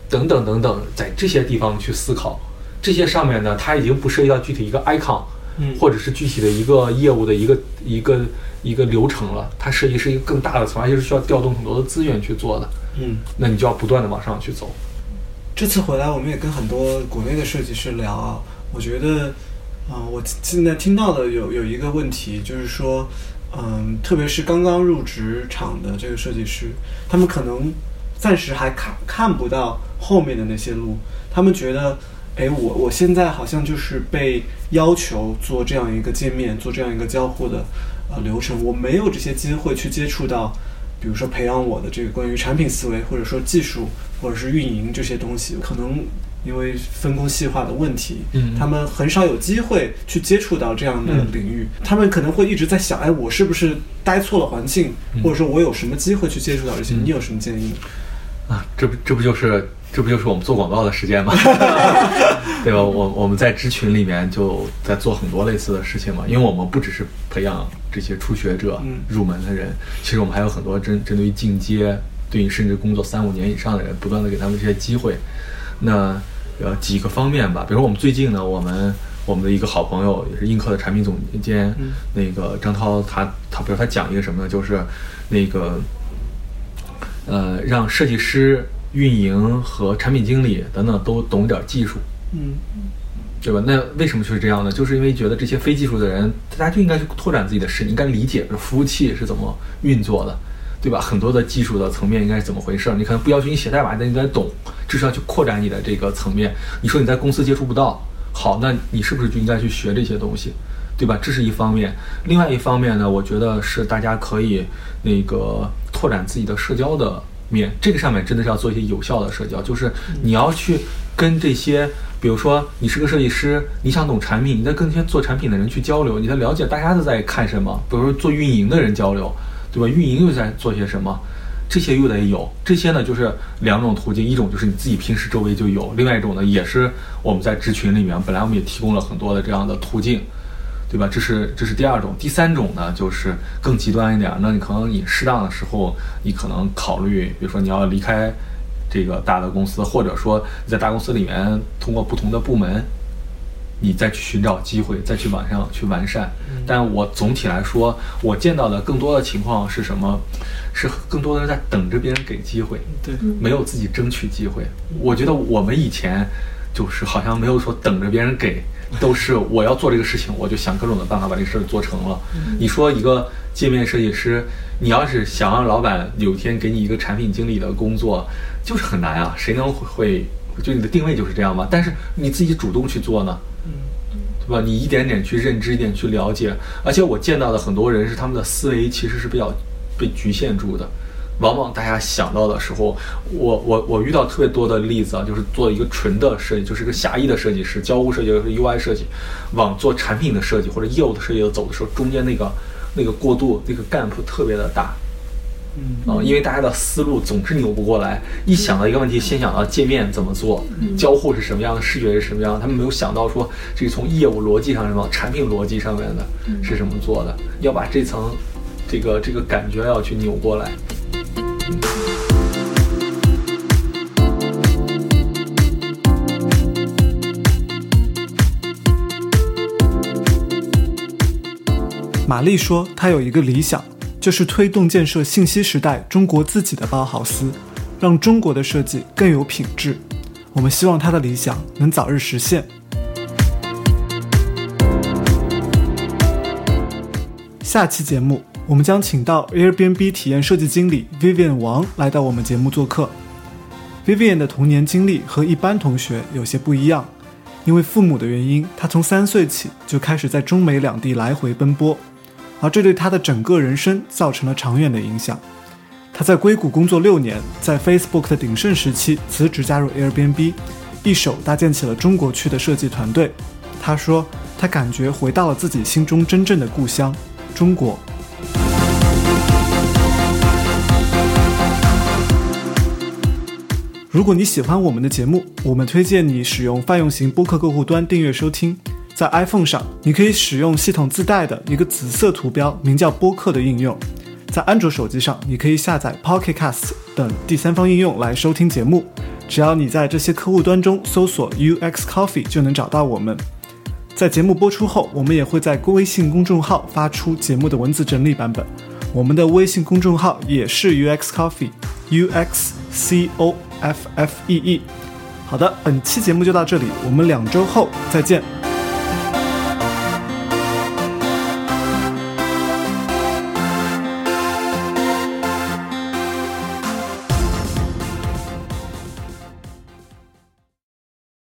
等等等等，在这些地方去思考。这些上面呢，它已经不涉及到具体一个 icon，嗯，或者是具体的一个业务的一个一个一个流程了。它涉及是一个更大的层，而且是需要调动很多的资源去做的。嗯，那你就要不断的往上去走。这次回来，我们也跟很多国内的设计师聊啊，我觉得。啊，我现在听到的有有一个问题，就是说，嗯，特别是刚刚入职场的这个设计师，他们可能暂时还看看不到后面的那些路。他们觉得，哎，我我现在好像就是被要求做这样一个界面，做这样一个交互的呃流程，我没有这些机会去接触到，比如说培养我的这个关于产品思维，或者说技术，或者是运营这些东西，可能。因为分工细化的问题，嗯，他们很少有机会去接触到这样的领域。他们可能会一直在想：哎，我是不是待错了环境，或者说我有什么机会去接触到这些？你有什么建议？啊，这不这不就是这不就是我们做广告的时间吗？[LAUGHS] 对吧？我我们在知群里面就在做很多类似的事情嘛。因为我们不只是培养这些初学者、入门的人，其实我们还有很多针针对于进阶、对于甚至工作三五年以上的人，不断的给他们这些机会。那呃几个方面吧，比如说我们最近呢，我们我们的一个好朋友也是映客的产品总监，那个张涛，他他比如他讲一个什么呢？就是那个呃让设计师、运营和产品经理等等都懂点技术，嗯，对吧？那为什么就是这样呢？就是因为觉得这些非技术的人，大家就应该去拓展自己的视野，应该理解服务器是怎么运作的。对吧？很多的技术的层面应该是怎么回事？你可能不要求你写代码，但你得懂，至少去扩展你的这个层面。你说你在公司接触不到，好，那你是不是就应该去学这些东西？对吧？这是一方面。另外一方面呢，我觉得是大家可以那个拓展自己的社交的面。这个上面真的是要做一些有效的社交，就是你要去跟这些比如说你是个设计师，你想懂产品，你在跟那些做产品的人去交流，你在了解大家都在看什么。比如说做运营的人交流，对吧？运营又在做些什么？这些又得有。这些呢，就是两种途径，一种就是你自己平时周围就有，另外一种呢，也是我们在职群里面，本来我们也提供了很多的这样的途径。对吧？这是这是第二种，第三种呢，就是更极端一点。那你可能你适当的时候，你可能考虑，比如说你要离开这个大的公司，或者说你在大公司里面通过不同的部门，你再去寻找机会，再去往上去完善。但我总体来说，我见到的更多的情况是什么？是更多的人在等着别人给机会，对，没有自己争取机会。我觉得我们以前就是好像没有说等着别人给。都是我要做这个事情，我就想各种的办法把这事儿做成了。你说一个界面设计师，你要是想让老板有一天给你一个产品经理的工作，就是很难啊。谁能会就你的定位就是这样吗？但是你自己主动去做呢，对吧？你一点点去认知，一点去了解。而且我见到的很多人是他们的思维其实是比较被局限住的。往往大家想到的时候，我我我遇到特别多的例子啊，就是做一个纯的设计，就是一个狭义的设计师，交互设计或者 UI 设计，往做产品的设计或者业务的设计走的时候，中间那个那个过渡那个 gap 特别的大，嗯。啊，因为大家的思路总是扭不过来，一想到一个问题，先想到界面怎么做，交互是什么样的，视觉是什么样的，他们没有想到说这个从业务逻辑上什么，产品逻辑上面的是什么做的，要把这层这个这个感觉要去扭过来。玛丽说：“她有一个理想，就是推动建设信息时代中国自己的包豪斯，让中国的设计更有品质。我们希望他的理想能早日实现。”下期节目，我们将请到 Airbnb 体验设计经理 Vivian 王来到我们节目做客。Vivian 的童年经历和一般同学有些不一样，因为父母的原因，他从三岁起就开始在中美两地来回奔波，而这对他的整个人生造成了长远的影响。他在硅谷工作六年，在 Facebook 的鼎盛时期辞职加入 Airbnb，一手搭建起了中国区的设计团队。他说，他感觉回到了自己心中真正的故乡。中国。如果你喜欢我们的节目，我们推荐你使用泛用型播客客户端订阅收听。在 iPhone 上，你可以使用系统自带的一个紫色图标，名叫播客的应用；在安卓手机上，你可以下载 Pocket Cast 等第三方应用来收听节目。只要你在这些客户端中搜索 UX Coffee，就能找到我们。在节目播出后，我们也会在微信公众号发出节目的文字整理版本。我们的微信公众号也是 UX Coffee，U X C O F F E E。好的，本期节目就到这里，我们两周后再见。